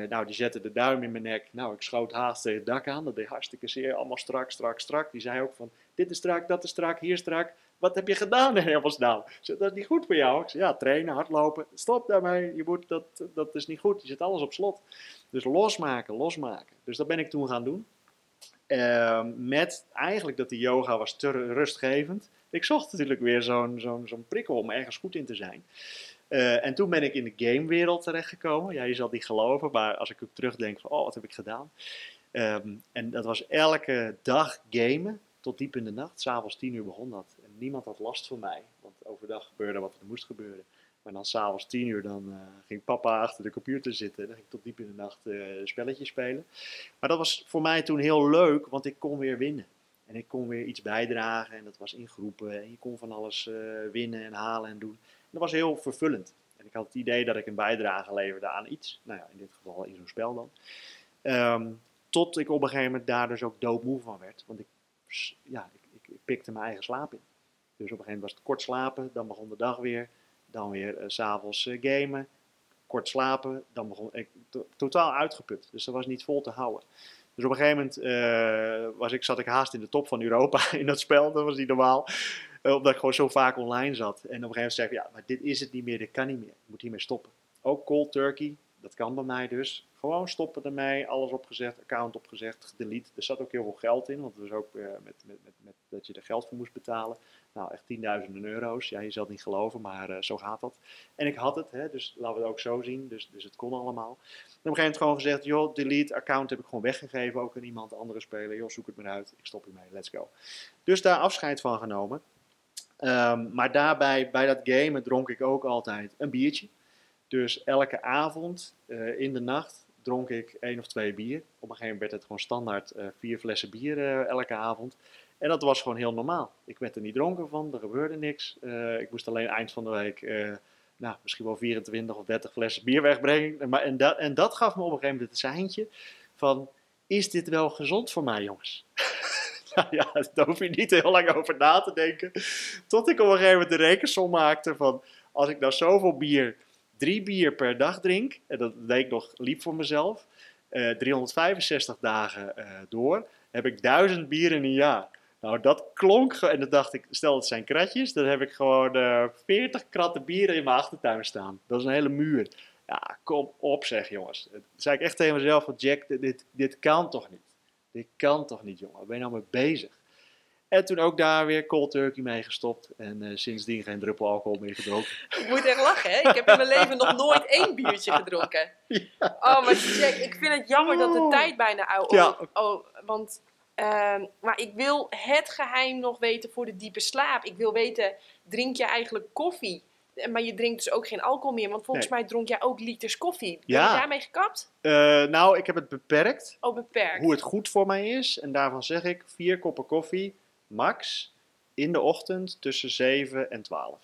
Nou, die zette de duim in mijn nek. Nou, ik schoot haast tegen het dak aan. Dat deed hartstikke zeer. Allemaal strak, strak, strak. Die zei ook van, dit is strak, dat is strak, hier strak. Wat heb je gedaan in hemelsnaam? Zei, dat is niet goed voor jou. Ik zei, ja, trainen, hardlopen. Stop daarmee. Je moet, dat, dat is niet goed. Je zet alles op slot. Dus losmaken, losmaken. Dus dat ben ik toen gaan doen. Ehm, met eigenlijk dat die yoga was te rustgevend. Ik zocht natuurlijk weer zo'n zo'n prikkel om ergens goed in te zijn. Eh, en toen ben ik in de gamewereld terechtgekomen. Ja, je zal het niet geloven, maar als ik ook terugdenk van, oh, wat heb ik gedaan? Ehm, en dat was elke dag gamen, tot diep in de nacht. S'avonds tien uur begon dat. En niemand had last van mij, want overdag gebeurde wat er moest gebeuren. Maar dan s'avonds tien uur, dan eh, ging papa achter de computer zitten. Dan ging ik tot diep in de nacht uh, spelletjes spelen. Maar dat was voor mij toen heel leuk, want ik kon weer winnen. En ik kon weer iets bijdragen en dat was in groepen. En je kon van alles uh, winnen en halen en doen. En dat was heel vervullend. En ik had het idee dat ik een bijdrage leverde aan iets. Nou ja, in dit geval in zo'n spel dan. Um, tot ik op een gegeven moment daar dus ook doodmoe van werd. Want ik, ja, ik, ik, ik pikte mijn eigen slaap in. Dus op een gegeven moment was het kort slapen, dan begon de dag weer. Dan weer uh, s'avonds uh, gamen, kort slapen. Dan begon ik to totaal uitgeput. Dus dat was niet vol te houden. Dus op een gegeven moment uh, was ik, zat ik haast in de top van Europa in dat spel. Dat was niet normaal. Uh, omdat ik gewoon zo vaak online zat. En op een gegeven moment zei ik, ja, maar dit is het niet meer, dit kan niet meer. Ik moet hiermee stoppen. Ook cold turkey, dat kan bij mij dus. Gewoon stoppen ermee, alles opgezegd, account opgezegd, delete. Er zat ook heel veel geld in, want het was ook uh, met, met, met, met, dat je er geld voor moest betalen. Nou, echt tienduizenden euro's. Ja, je zal het niet geloven, maar uh, zo gaat dat. En ik had het, hè, dus laten we het ook zo zien. Dus, dus het kon allemaal. En op een gegeven moment gewoon gezegd, joh, delete, account heb ik gewoon weggegeven. Ook aan iemand, andere speler. Joh, zoek het maar uit. Ik stop hiermee, let's go. Dus daar afscheid van genomen. Um, maar daarbij, bij dat gamen, dronk ik ook altijd een biertje. Dus elke avond uh, in de nacht dronk ik één of twee bier. Op een gegeven moment werd het gewoon standaard uh, vier flessen bier uh, elke avond. En dat was gewoon heel normaal. Ik werd er niet dronken van, er gebeurde niks. Ik moest alleen eind van de week, nou, misschien wel 24 of 30 flessen bier wegbrengen. Maar, en, dat, en dat gaf me op een gegeven moment het seintje van, is dit wel gezond voor mij, jongens? nou ja, daar hoef je niet heel lang over na te denken. Tot ik op een gegeven moment de rekensom maakte van, als ik nou zoveel bier, drie bier per dag drink, en dat deed ik nog liep voor mezelf, uh, 365 dagen door, heb ik duizend bier in een jaar. Nou, dat klonk, en dan dacht ik, stel het zijn kratjes, dan heb ik gewoon uh, 40 kratten bieren in mijn achtertuin staan. Dat is een hele muur. Ja, kom op zeg jongens. Dan zei ik echt tegen mezelf Jack, dit, dit kan toch niet? Dit kan toch niet jongen, waar ben je nou mee bezig? En toen ook daar weer cold turkey mee gestopt. En uh, sindsdien geen druppel alcohol meer gedronken. Ik moet echt lachen, hè? Ik heb in mijn leven nog nooit één biertje gedronken. Ja. Oh, maar Jack, ik vind het jammer dat de tijd bijna oud is. Ja. Oh, want uh, maar ik wil het geheim nog weten voor de diepe slaap. Ik wil weten, drink je eigenlijk koffie? Maar je drinkt dus ook geen alcohol meer. Want volgens nee. mij dronk jij ook liters koffie. Ben ja. je daarmee gekapt? Uh, nou, ik heb het beperkt. Oh, beperkt. Hoe het goed voor mij is. En daarvan zeg ik vier koppen koffie, max, in de ochtend tussen 7 en 12.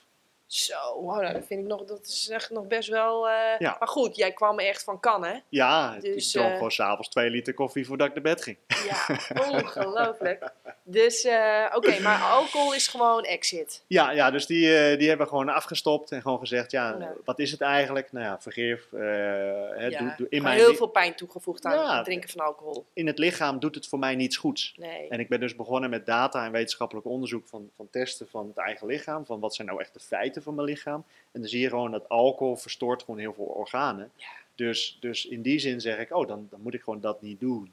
Zo, wow, dat vind ik nog, dat is echt nog best wel... Uh, ja. Maar goed, jij kwam echt van kan, hè? Ja, dus, ik dronk uh, gewoon s'avonds twee liter koffie voordat ik naar bed ging. Ja, ongelooflijk. dus, uh, oké, okay, maar alcohol is gewoon exit. Ja, ja dus die, die hebben gewoon afgestopt en gewoon gezegd, ja, wat is het eigenlijk? Nou ja, vergeef. Hè, ja, doe, doe in mijn heel veel pijn toegevoegd aan ja, het drinken van alcohol. In het lichaam doet het voor mij niets goeds. Nee. En ik ben dus begonnen met data en wetenschappelijk onderzoek van, van testen van het eigen lichaam. Van wat zijn nou echt de feiten van mijn lichaam. En dan zie je gewoon dat alcohol verstoort gewoon heel veel organen. Ja. Dus, dus in die zin zeg ik, oh, dan, dan moet ik gewoon dat niet doen.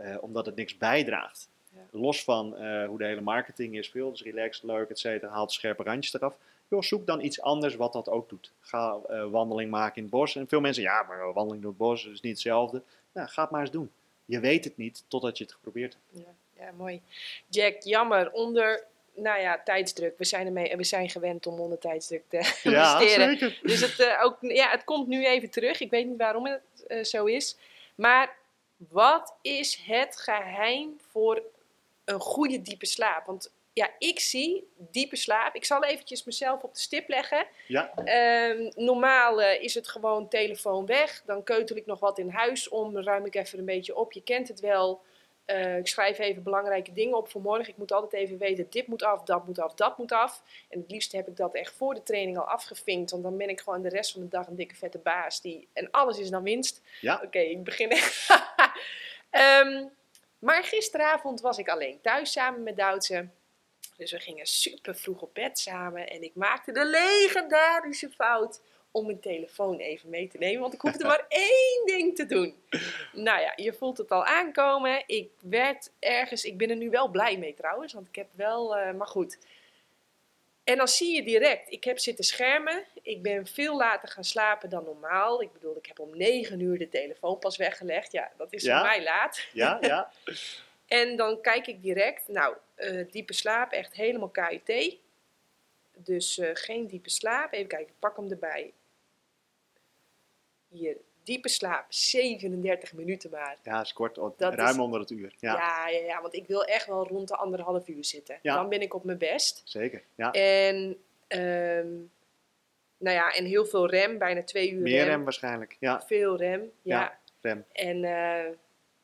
Uh, omdat het niks bijdraagt. Ja. Los van uh, hoe de hele marketing is, veel, dus relaxed, leuk, et cetera, haalt scherpe randjes eraf. Joh, zoek dan iets anders wat dat ook doet. Ga uh, wandeling maken in het bos. En veel mensen, ja, maar wandeling door het bos is niet hetzelfde. Nou, ga het maar eens doen. Je weet het niet totdat je het geprobeerd hebt. Ja, ja mooi. Jack, jammer. Onder nou ja, tijdsdruk. We zijn, ermee, we zijn gewend om onder tijdsdruk te ja, investeren. Zeker. Dus het, uh, ook, ja, het komt nu even terug. Ik weet niet waarom het uh, zo is. Maar wat is het geheim voor een goede diepe slaap? Want ja, ik zie diepe slaap. Ik zal eventjes mezelf op de stip leggen. Ja. Uh, normaal uh, is het gewoon telefoon weg. Dan keutel ik nog wat in huis om. Ruim ik even een beetje op. Je kent het wel. Eh, ik schrijf even belangrijke dingen op voor morgen. Ik moet altijd even weten, dit moet af, dat moet af, dat moet af. En het liefst heb ik dat echt voor de training al afgevinkt. Want dan ben ik gewoon de rest van de dag een dikke vette baas. Die, en alles is dan winst. Ja. Oké, ik begin echt. Ehm, maar gisteravond was ik alleen thuis samen met Doutse. Dus we gingen super vroeg op bed samen. En ik maakte de legendarische fout om mijn telefoon even mee te nemen. Want ik hoefde maar één ding te doen. Nou ja, je voelt het al aankomen. Ik werd ergens, ik ben er nu wel blij mee trouwens. Want ik heb wel, eh, maar goed. En dan zie je direct, ik heb zitten schermen. Ik ben veel later gaan slapen dan normaal. Ik bedoel, ik heb om negen uur de telefoon pas weggelegd. Ja, dat is Ja. voor mij laat. Ja, ja. En dan kijk ik direct, nou, eh, diepe slaap, echt helemaal KUT. Dus eh, geen diepe slaap. Even kijken, ik pak hem erbij. Hier, diepe slaap, 37 minuten maar. Ja, is kort, oh, Dat ruim is- onder het uur. Ja, Ja. Ja, ja, want ik wil echt wel rond de anderhalf uur zitten. Ja. Dan ben ik op mijn best. zeker. Ja. En, ehm, nou ja, en heel veel rem, bijna twee uur Meer rem. rem waarschijnlijk. Ja, Veel rem, ja. Ja. rem. En eh,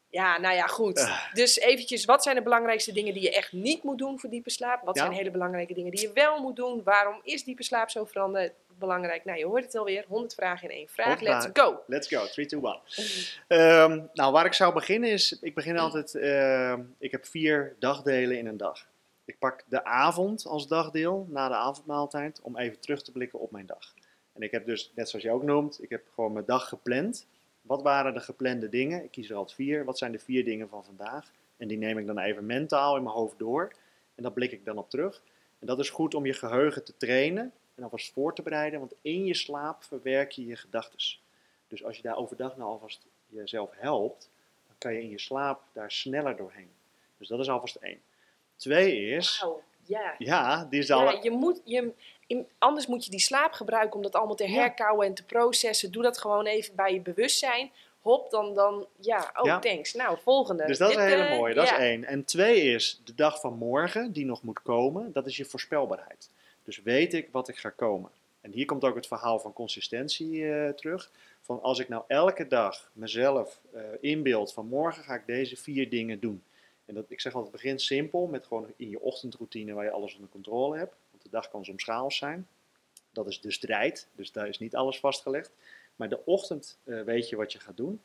ja, nou ja, goed. Dus eventjes, wat zijn de belangrijkste dingen die je echt niet moet doen voor diepe slaap? Wat zijn hele belangrijke dingen die je wel moet doen? Waarom is diepe slaap zo veranderd belangrijk? Nou, je hoort het alweer. 100 vragen in één vraag. Let's go! Let's go. 3, 2, 1. Ehm, nou, waar ik zou beginnen is, ik begin altijd, ehm, ik heb vier dagdelen in een dag. Ik pak de avond als dagdeel, na de avondmaaltijd, om even terug te blikken op mijn dag. En ik heb dus, net zoals je ook noemt, ik heb gewoon mijn dag gepland. Wat waren de geplande dingen? Ik kies er altijd vier. Wat zijn de vier dingen van vandaag? En die neem ik dan even mentaal in mijn hoofd door. En daar blik ik dan op terug. En dat is goed om je geheugen te trainen en alvast voor te bereiden, want in je slaap verwerk je je gedachten. Dus als je daar overdag nou alvast jezelf helpt, dan kan je in je slaap daar sneller doorheen. Dus dat is alvast één. Twee is, ja. ja, die is al. Ja, je moet, je, anders moet je die slaap gebruiken om dat allemaal te herkauwen en te processen. Doe dat gewoon even bij je bewustzijn. Hop, dan, dan ja, oh Ja. thanks. Nou, volgende. Dus dat is een hele eh, mooie, dat ja. is één. En twee is de dag van morgen, die nog moet komen, dat is je voorspelbaarheid. Dus weet ik wat ik ga komen. En hier komt ook het verhaal van consistentie eh, terug. Van als ik nou elke dag mezelf eh inbeeld van morgen ga ik deze vier dingen doen. En dat, ik zeg altijd, begin simpel met gewoon in je ochtendroutine waar je alles onder controle hebt. Want de dag kan soms chaos zijn. Dat is de strijd, dus daar is niet alles vastgelegd. Maar de ochtend eh, weet je wat je gaat doen.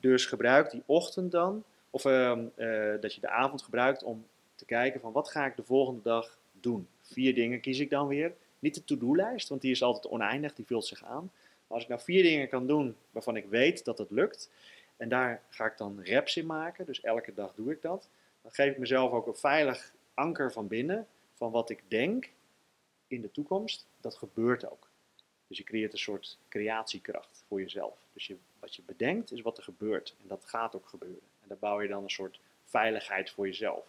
Dus gebruik die ochtend dan, of ehm, eh, dat je de avond gebruikt om te kijken van wat ga ik de volgende dag doen. Vier dingen kies ik dan weer. Niet de to-do-lijst, want die is altijd oneindig, die vult zich aan. Maar als ik nou vier dingen kan doen waarvan ik weet dat het lukt, en daar ga ik dan reps in maken, dus elke dag doe ik dat, dan geef ik mezelf ook een veilig anker van binnen, van wat ik denk in de toekomst, dat gebeurt ook. Dus je creëert een soort creatiekracht voor jezelf. Dus wat je bedenkt is wat er gebeurt. En dat gaat ook gebeuren. En daar bouw je dan een soort veiligheid voor jezelf.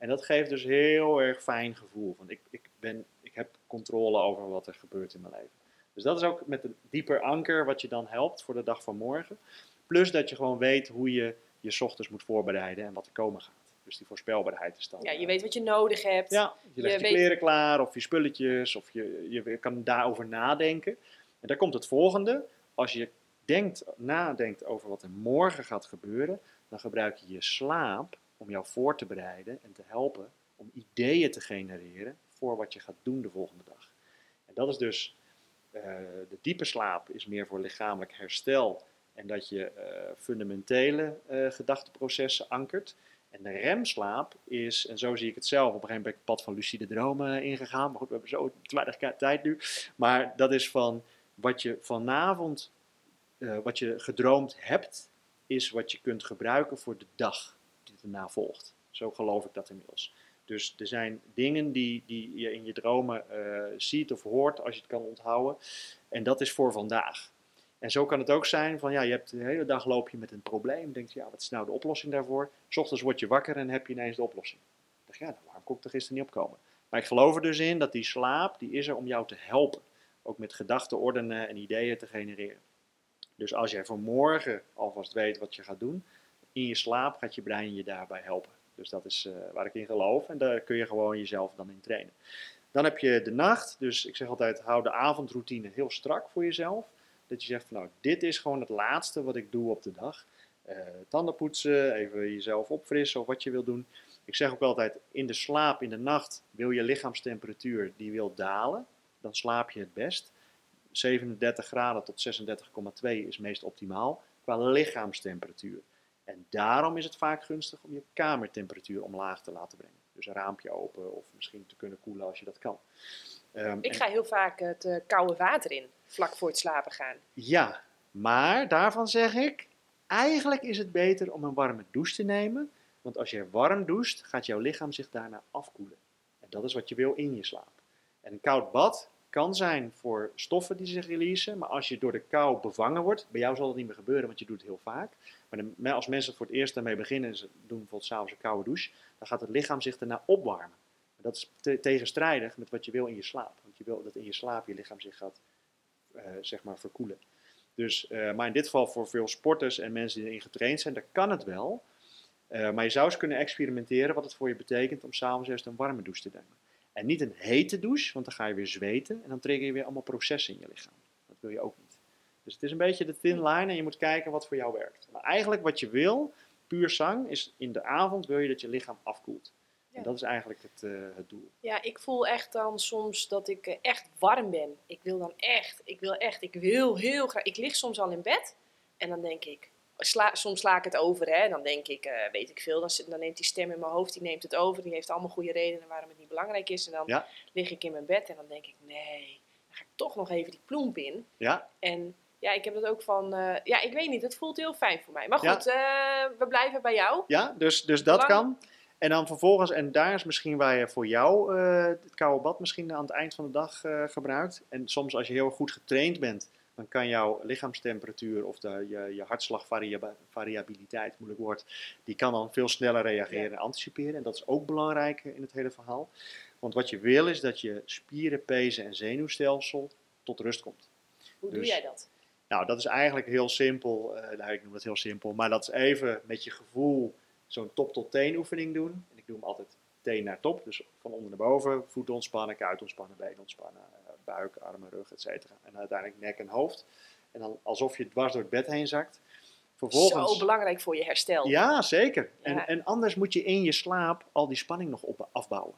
En dat geeft dus heel erg fijn gevoel. Van ik, ik, ben, ik heb controle over wat er gebeurt in mijn leven. Dus dat is ook met een dieper anker wat je dan helpt voor de dag van morgen. Plus dat je gewoon weet hoe je je ochtends moet voorbereiden en wat er komen gaat. Dus die voorspelbaarheid is dan. Ja, je eh, weet wat je nodig hebt. ja, je legt je, kleren klaar of je spulletjes of je, je kan daarover nadenken. En daar komt het volgende. Als je denkt, nadenkt over wat er morgen gaat gebeuren, dan gebruik je je slaap om jou voor te bereiden en te helpen om ideeën te genereren voor wat je gaat doen de volgende dag. En dat is dus, eh, de diepe slaap is meer voor lichamelijk herstel en dat je eh, fundamentele eh, gedachteprocessen ankert. En de remslaap is, en zo zie ik het zelf, op een gegeven moment ben ik het pad van lucide dromen ingegaan. Maar goed, we hebben zo te weinig tijd nu. Maar dat is van wat je vanavond, wat je gedroomd hebt, is wat je kunt gebruiken voor de dag die erna volgt. Zo geloof ik dat inmiddels. Dus er zijn dingen die, die je in je dromen eh, ziet of hoort, als je het kan onthouden. En dat is voor vandaag. En zo kan het ook zijn van, ja, je hebt de hele dag loop je met een probleem. Denk je, ja, wat is nou de oplossing daarvoor? 's ochtends word je wakker en heb je ineens de oplossing. Ik dacht, ja, nou, waarom kon ik er gisteren niet op komen? Maar ik geloof er dus in dat die slaap, die is er om jou te helpen. Ook met gedachten ordenen en ideeën te genereren. Dus als jij voor morgen alvast weet wat je gaat doen, in je slaap gaat je brein je daarbij helpen. Dus dat is eh, waar ik in geloof en daar kun je gewoon jezelf dan in trainen. Dan heb je de nacht, dus ik zeg altijd, hou de avondroutine heel strak voor jezelf. Dat je zegt van nou, dit is gewoon het laatste wat ik doe op de dag. eh, tanden poetsen, even jezelf opfrissen of wat je wil doen. Ik zeg ook altijd, in de slaap, in de nacht, wil je lichaamstemperatuur, die wil dalen. Dan slaap je het best. 37 graden tot 36,2 is meest optimaal qua lichaamstemperatuur. En daarom is het vaak gunstig om je kamertemperatuur omlaag te laten brengen. Dus een raampje open of misschien te kunnen koelen als je dat kan. Um, ik ga heel vaak het uh, koude water in, vlak voor het slapen gaan. Ja, maar daarvan zeg ik, eigenlijk is het beter om een warme douche te nemen. Want als je warm doucht, gaat jouw lichaam zich daarna afkoelen. En dat is wat je wil in je slaap. En een koud bad kan zijn voor stoffen die zich releasen, maar als je door de kou bevangen wordt, bij jou zal dat niet meer gebeuren, want je doet het heel vaak. Maar als mensen voor het eerst daarmee beginnen en ze doen bijvoorbeeld s'avonds een koude douche, dan gaat het lichaam zich daarna opwarmen. dat is tegenstrijdig met wat je wil in je slaap. Want je wil dat in je slaap je lichaam zich gaat uh, zeg maar verkoelen. Dus, uh, maar in dit geval voor veel sporters en mensen die erin getraind zijn, daar kan het wel. Uh, maar je zou eens kunnen experimenteren wat het voor je betekent om s'avonds eerst een warme douche te nemen. En niet een hete douche, want dan ga je weer zweten en dan trigger je weer allemaal processen in je lichaam. Dat wil je ook niet. Dus het is een beetje de thin line en je moet kijken wat voor jou werkt. Maar eigenlijk wat je wil, puur zang, is in de avond wil je dat je lichaam afkoelt. En dat is eigenlijk het, uh, het doel. Ja, ik voel echt dan soms dat ik uh, echt warm ben. Ik wil dan echt, ik wil echt, ik wil heel graag. Ik lig soms al in bed en dan denk ik, sla, soms sla ik het over. Hè. Dan denk ik, uh, weet ik veel, dan, dan, neemt die stem in mijn hoofd, die neemt het over. Die heeft allemaal goede redenen waarom het niet belangrijk is. En dan lig ik in mijn bed en dan denk ik, nee, dan ga ik toch nog even die plomp in. Ja. En ja, ik heb het ook van, uh, ja, ik weet niet, het voelt heel fijn voor mij. Maar goed, ja. uh, we blijven bij jou. Ja, dus, dus dat kan. En dan vervolgens, en daar is misschien waar je voor jou uh, het koude bad misschien aan het eind van de dag gebruikt. En soms als je heel goed getraind bent, dan kan jouw lichaamstemperatuur of de, je, je hartslagvariabiliteit, moeilijk woord, die kan dan veel sneller reageren en anticiperen. En dat is ook belangrijk in het hele verhaal. Want wat je wil is dat je spieren, pezen en zenuwstelsel tot rust komt. Hoe doe dus jij dat? Nou, dat is eigenlijk heel simpel. Uh, nou, ik noem het heel simpel. Maar dat is even met je gevoel zo'n top-tot-teen oefening doen. En ik doe hem altijd teen naar top. Dus van onder naar boven. Voeten ontspannen, kuit ontspannen, been ontspannen. Buik, armen, rug, et cetera. En uiteindelijk nek en hoofd. En dan alsof je dwars door het bed heen zakt. Vervolgens, Zo belangrijk voor je herstel. Ja, zeker. En, en anders moet je in je slaap al die spanning nog op, afbouwen.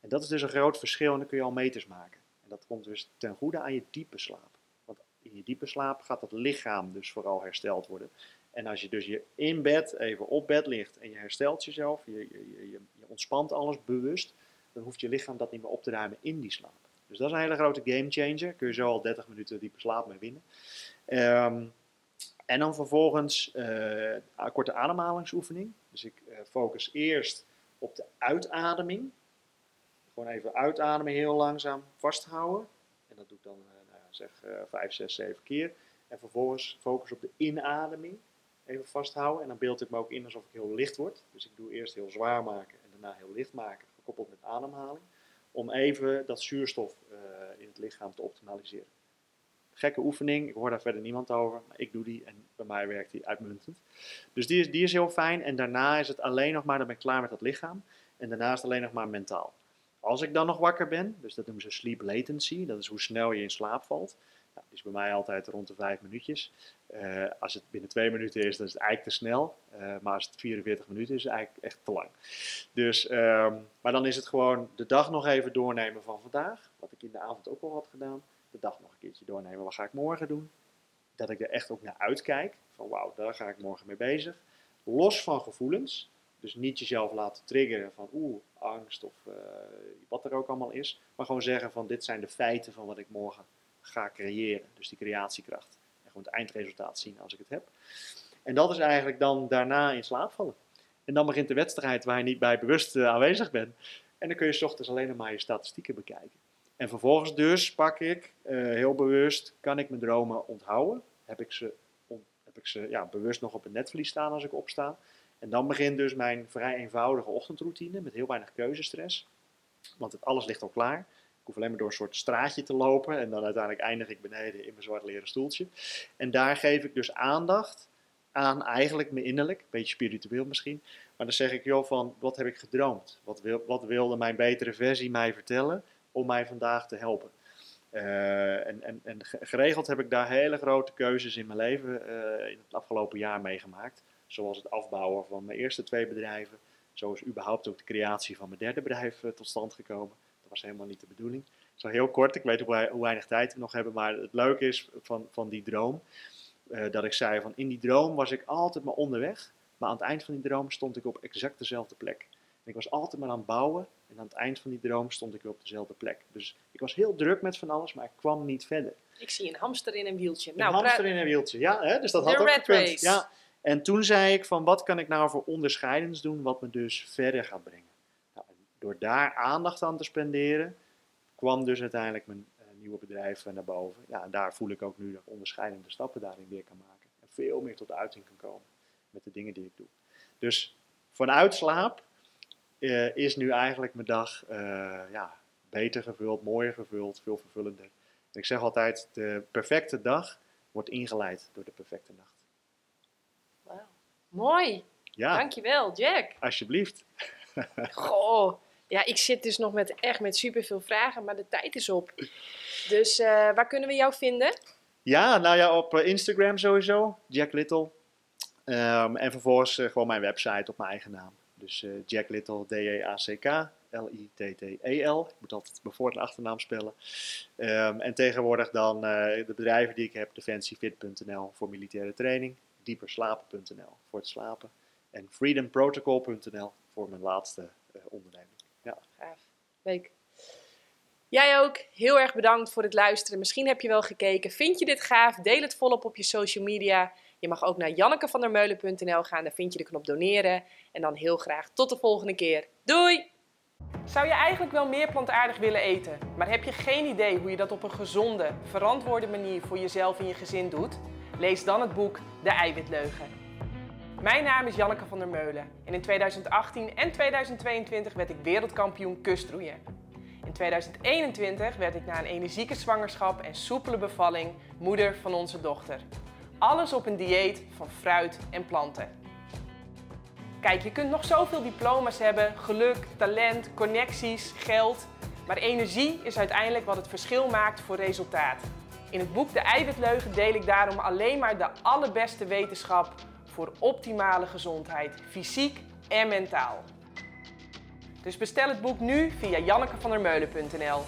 En dat is dus een groot verschil en dan kun je al meters maken. En dat komt dus ten goede aan je diepe slaap in je diepe slaap gaat het lichaam dus vooral hersteld worden. En als je dus je in bed, even op bed ligt en je herstelt jezelf, je, je, je, je ontspant alles bewust, dan hoeft je lichaam dat niet meer op te ruimen in die slaap. Dus dat is een hele grote game changer. Kun je zo al 30 minuten diepe slaap mee winnen. Um, en dan vervolgens uh, een korte ademhalingsoefening. Dus ik uh, focus eerst op de uitademing. Gewoon even uitademen, heel langzaam vasthouden. En dat doe ik dan uh, zeg uh, 5, 6, 7 keer. En vervolgens focus op de inademing. Even vasthouden. En dan beeld ik me ook in alsof ik heel licht word. Dus ik doe eerst heel zwaar maken en daarna heel licht maken. Gekoppeld met ademhaling. Om even dat zuurstof uh, in het lichaam te optimaliseren. Gekke oefening, ik hoor daar verder niemand over, maar ik doe die en bij mij werkt die uitmuntend. Dus die is, die is heel fijn en daarna is het alleen nog maar, dan ben ik klaar met dat lichaam. En daarna is het alleen nog maar mentaal. Als ik dan nog wakker ben, dus dat noemen ze sleep latency, dat is hoe snel je in slaap valt. Nou, is bij mij altijd rond de vijf minuutjes. Uh, als het binnen twee minuten is, dan is het eigenlijk te snel. Uh, maar als het 44 minuten is, is het eigenlijk echt te lang. Dus, um, maar dan is het gewoon de dag nog even doornemen van vandaag. Wat ik in de avond ook al had gedaan. De dag nog een keertje doornemen. Wat ga ik morgen doen? Dat ik er echt ook naar uitkijk. Van wauw, daar ga ik morgen mee bezig. Los van gevoelens. Dus niet jezelf laten triggeren van oeh, angst of uh, wat er ook allemaal is. Maar gewoon zeggen van dit zijn de feiten van wat ik morgen ga creëren. Dus die creatiekracht. En gewoon het eindresultaat zien als ik het heb. En dat is eigenlijk dan daarna in slaap vallen. En dan begint de wedstrijd waar je niet bij bewust uh, aanwezig bent. En dan kun je s ochtends alleen nog maar je statistieken bekijken. En vervolgens dus pak ik uh, heel bewust, kan ik mijn dromen onthouden? Heb ik ze, heb ik ze ja, bewust nog op het netvlies staan als ik opsta? En dan begint dus mijn vrij eenvoudige ochtendroutine met heel weinig keuzestress. Want het alles ligt al klaar. Ik hoef alleen maar door een soort straatje te lopen en dan uiteindelijk eindig ik beneden in mijn zwart leren stoeltje. En daar geef ik dus aandacht aan eigenlijk me innerlijk, een beetje spiritueel misschien. Maar dan zeg ik, joh, van wat heb ik gedroomd? Wat, wil, wat wilde mijn betere versie mij vertellen om mij vandaag te helpen? Uh, en, en, en geregeld heb ik daar hele grote keuzes in mijn leven uh, in het afgelopen jaar meegemaakt Zoals het afbouwen van mijn eerste twee bedrijven. Zo is überhaupt ook de creatie van mijn derde bedrijf eh, tot stand gekomen. Was helemaal niet de bedoeling. Zo heel kort, ik weet hoe, hoe weinig tijd we nog hebben, maar het leuke is van, van die droom, eh, dat ik zei van in die droom was ik altijd maar onderweg, maar aan het eind van die droom stond ik op exact dezelfde plek. En ik was altijd maar aan het bouwen en aan het eind van die droom stond ik weer op dezelfde plek. Dus ik was heel druk met van alles, maar ik kwam niet verder. Ik zie een hamster in een wieltje. Een Nou, hamster in een wieltje, ja, hè? dus dat had ook rat gekund. Ja. En toen zei ik van wat kan ik nou voor onderscheidends doen wat me dus verder gaat brengen. Door daar aandacht aan te spenderen, kwam dus uiteindelijk mijn eh, nieuwe bedrijf eh, naar boven. Ja, en daar voel ik ook nu dat ik onderscheidende stappen daarin weer kan maken. En veel meer tot uiting kan komen met de dingen die ik doe. Dus vanuit slaap eh, is nu eigenlijk mijn dag ja, beter gevuld, mooier gevuld, veel vervullender. En ik zeg altijd, de perfecte dag wordt ingeleid door de perfecte nacht. Wauw. Mooi. Ja, Dankjewel, Jack. alsjeblieft. Goh. Ja, ik zit dus nog met, echt met superveel vragen, maar de tijd is op. Dus eh, waar kunnen we jou vinden? Ja, nou ja, op eh, Instagram sowieso, Jack Little. Ehm, en vervolgens eh, gewoon mijn website op mijn eigen naam. Dus Jack Little, D-E-A-C-K, L-I-T-T-E-L. Ik moet altijd mijn voor- en achternaam spellen. Ehm, en tegenwoordig dan de bedrijven die ik heb, defensiefit.nl voor militaire training, dieperslapen.nl voor het slapen en freedomprotocol.nl voor mijn laatste onderneming. Ja. Gaaf. Leuk. Jij ook. Heel erg bedankt voor het luisteren. Misschien heb je wel gekeken. Vind je dit gaaf? Deel het volop op je social media. Je mag ook naar jannekevandermeulen.nl gaan. Daar vind je de knop doneren. En dan heel graag tot de volgende keer. Doei! Zou je eigenlijk wel meer plantaardig willen eten, maar heb je geen idee hoe je dat op een gezonde, verantwoorde manier voor jezelf en je gezin doet? Lees dan het boek De Eiwitleugen. Mijn naam is Janneke van der Meulen en in 2018 en 2022 werd ik wereldkampioen kustroeien. In 2021 werd ik na een energieke zwangerschap en soepele bevalling moeder van onze dochter. Alles op een dieet van fruit en planten. Kijk, je kunt nog zoveel diploma's hebben, geluk, talent, connecties, geld. Maar energie is uiteindelijk wat het verschil maakt voor resultaat. In het boek De Eiwitleugen deel ik daarom alleen maar de allerbeste wetenschap voor optimale gezondheid, fysiek en mentaal. Dus bestel het boek nu via jannekevandermeulen.nl.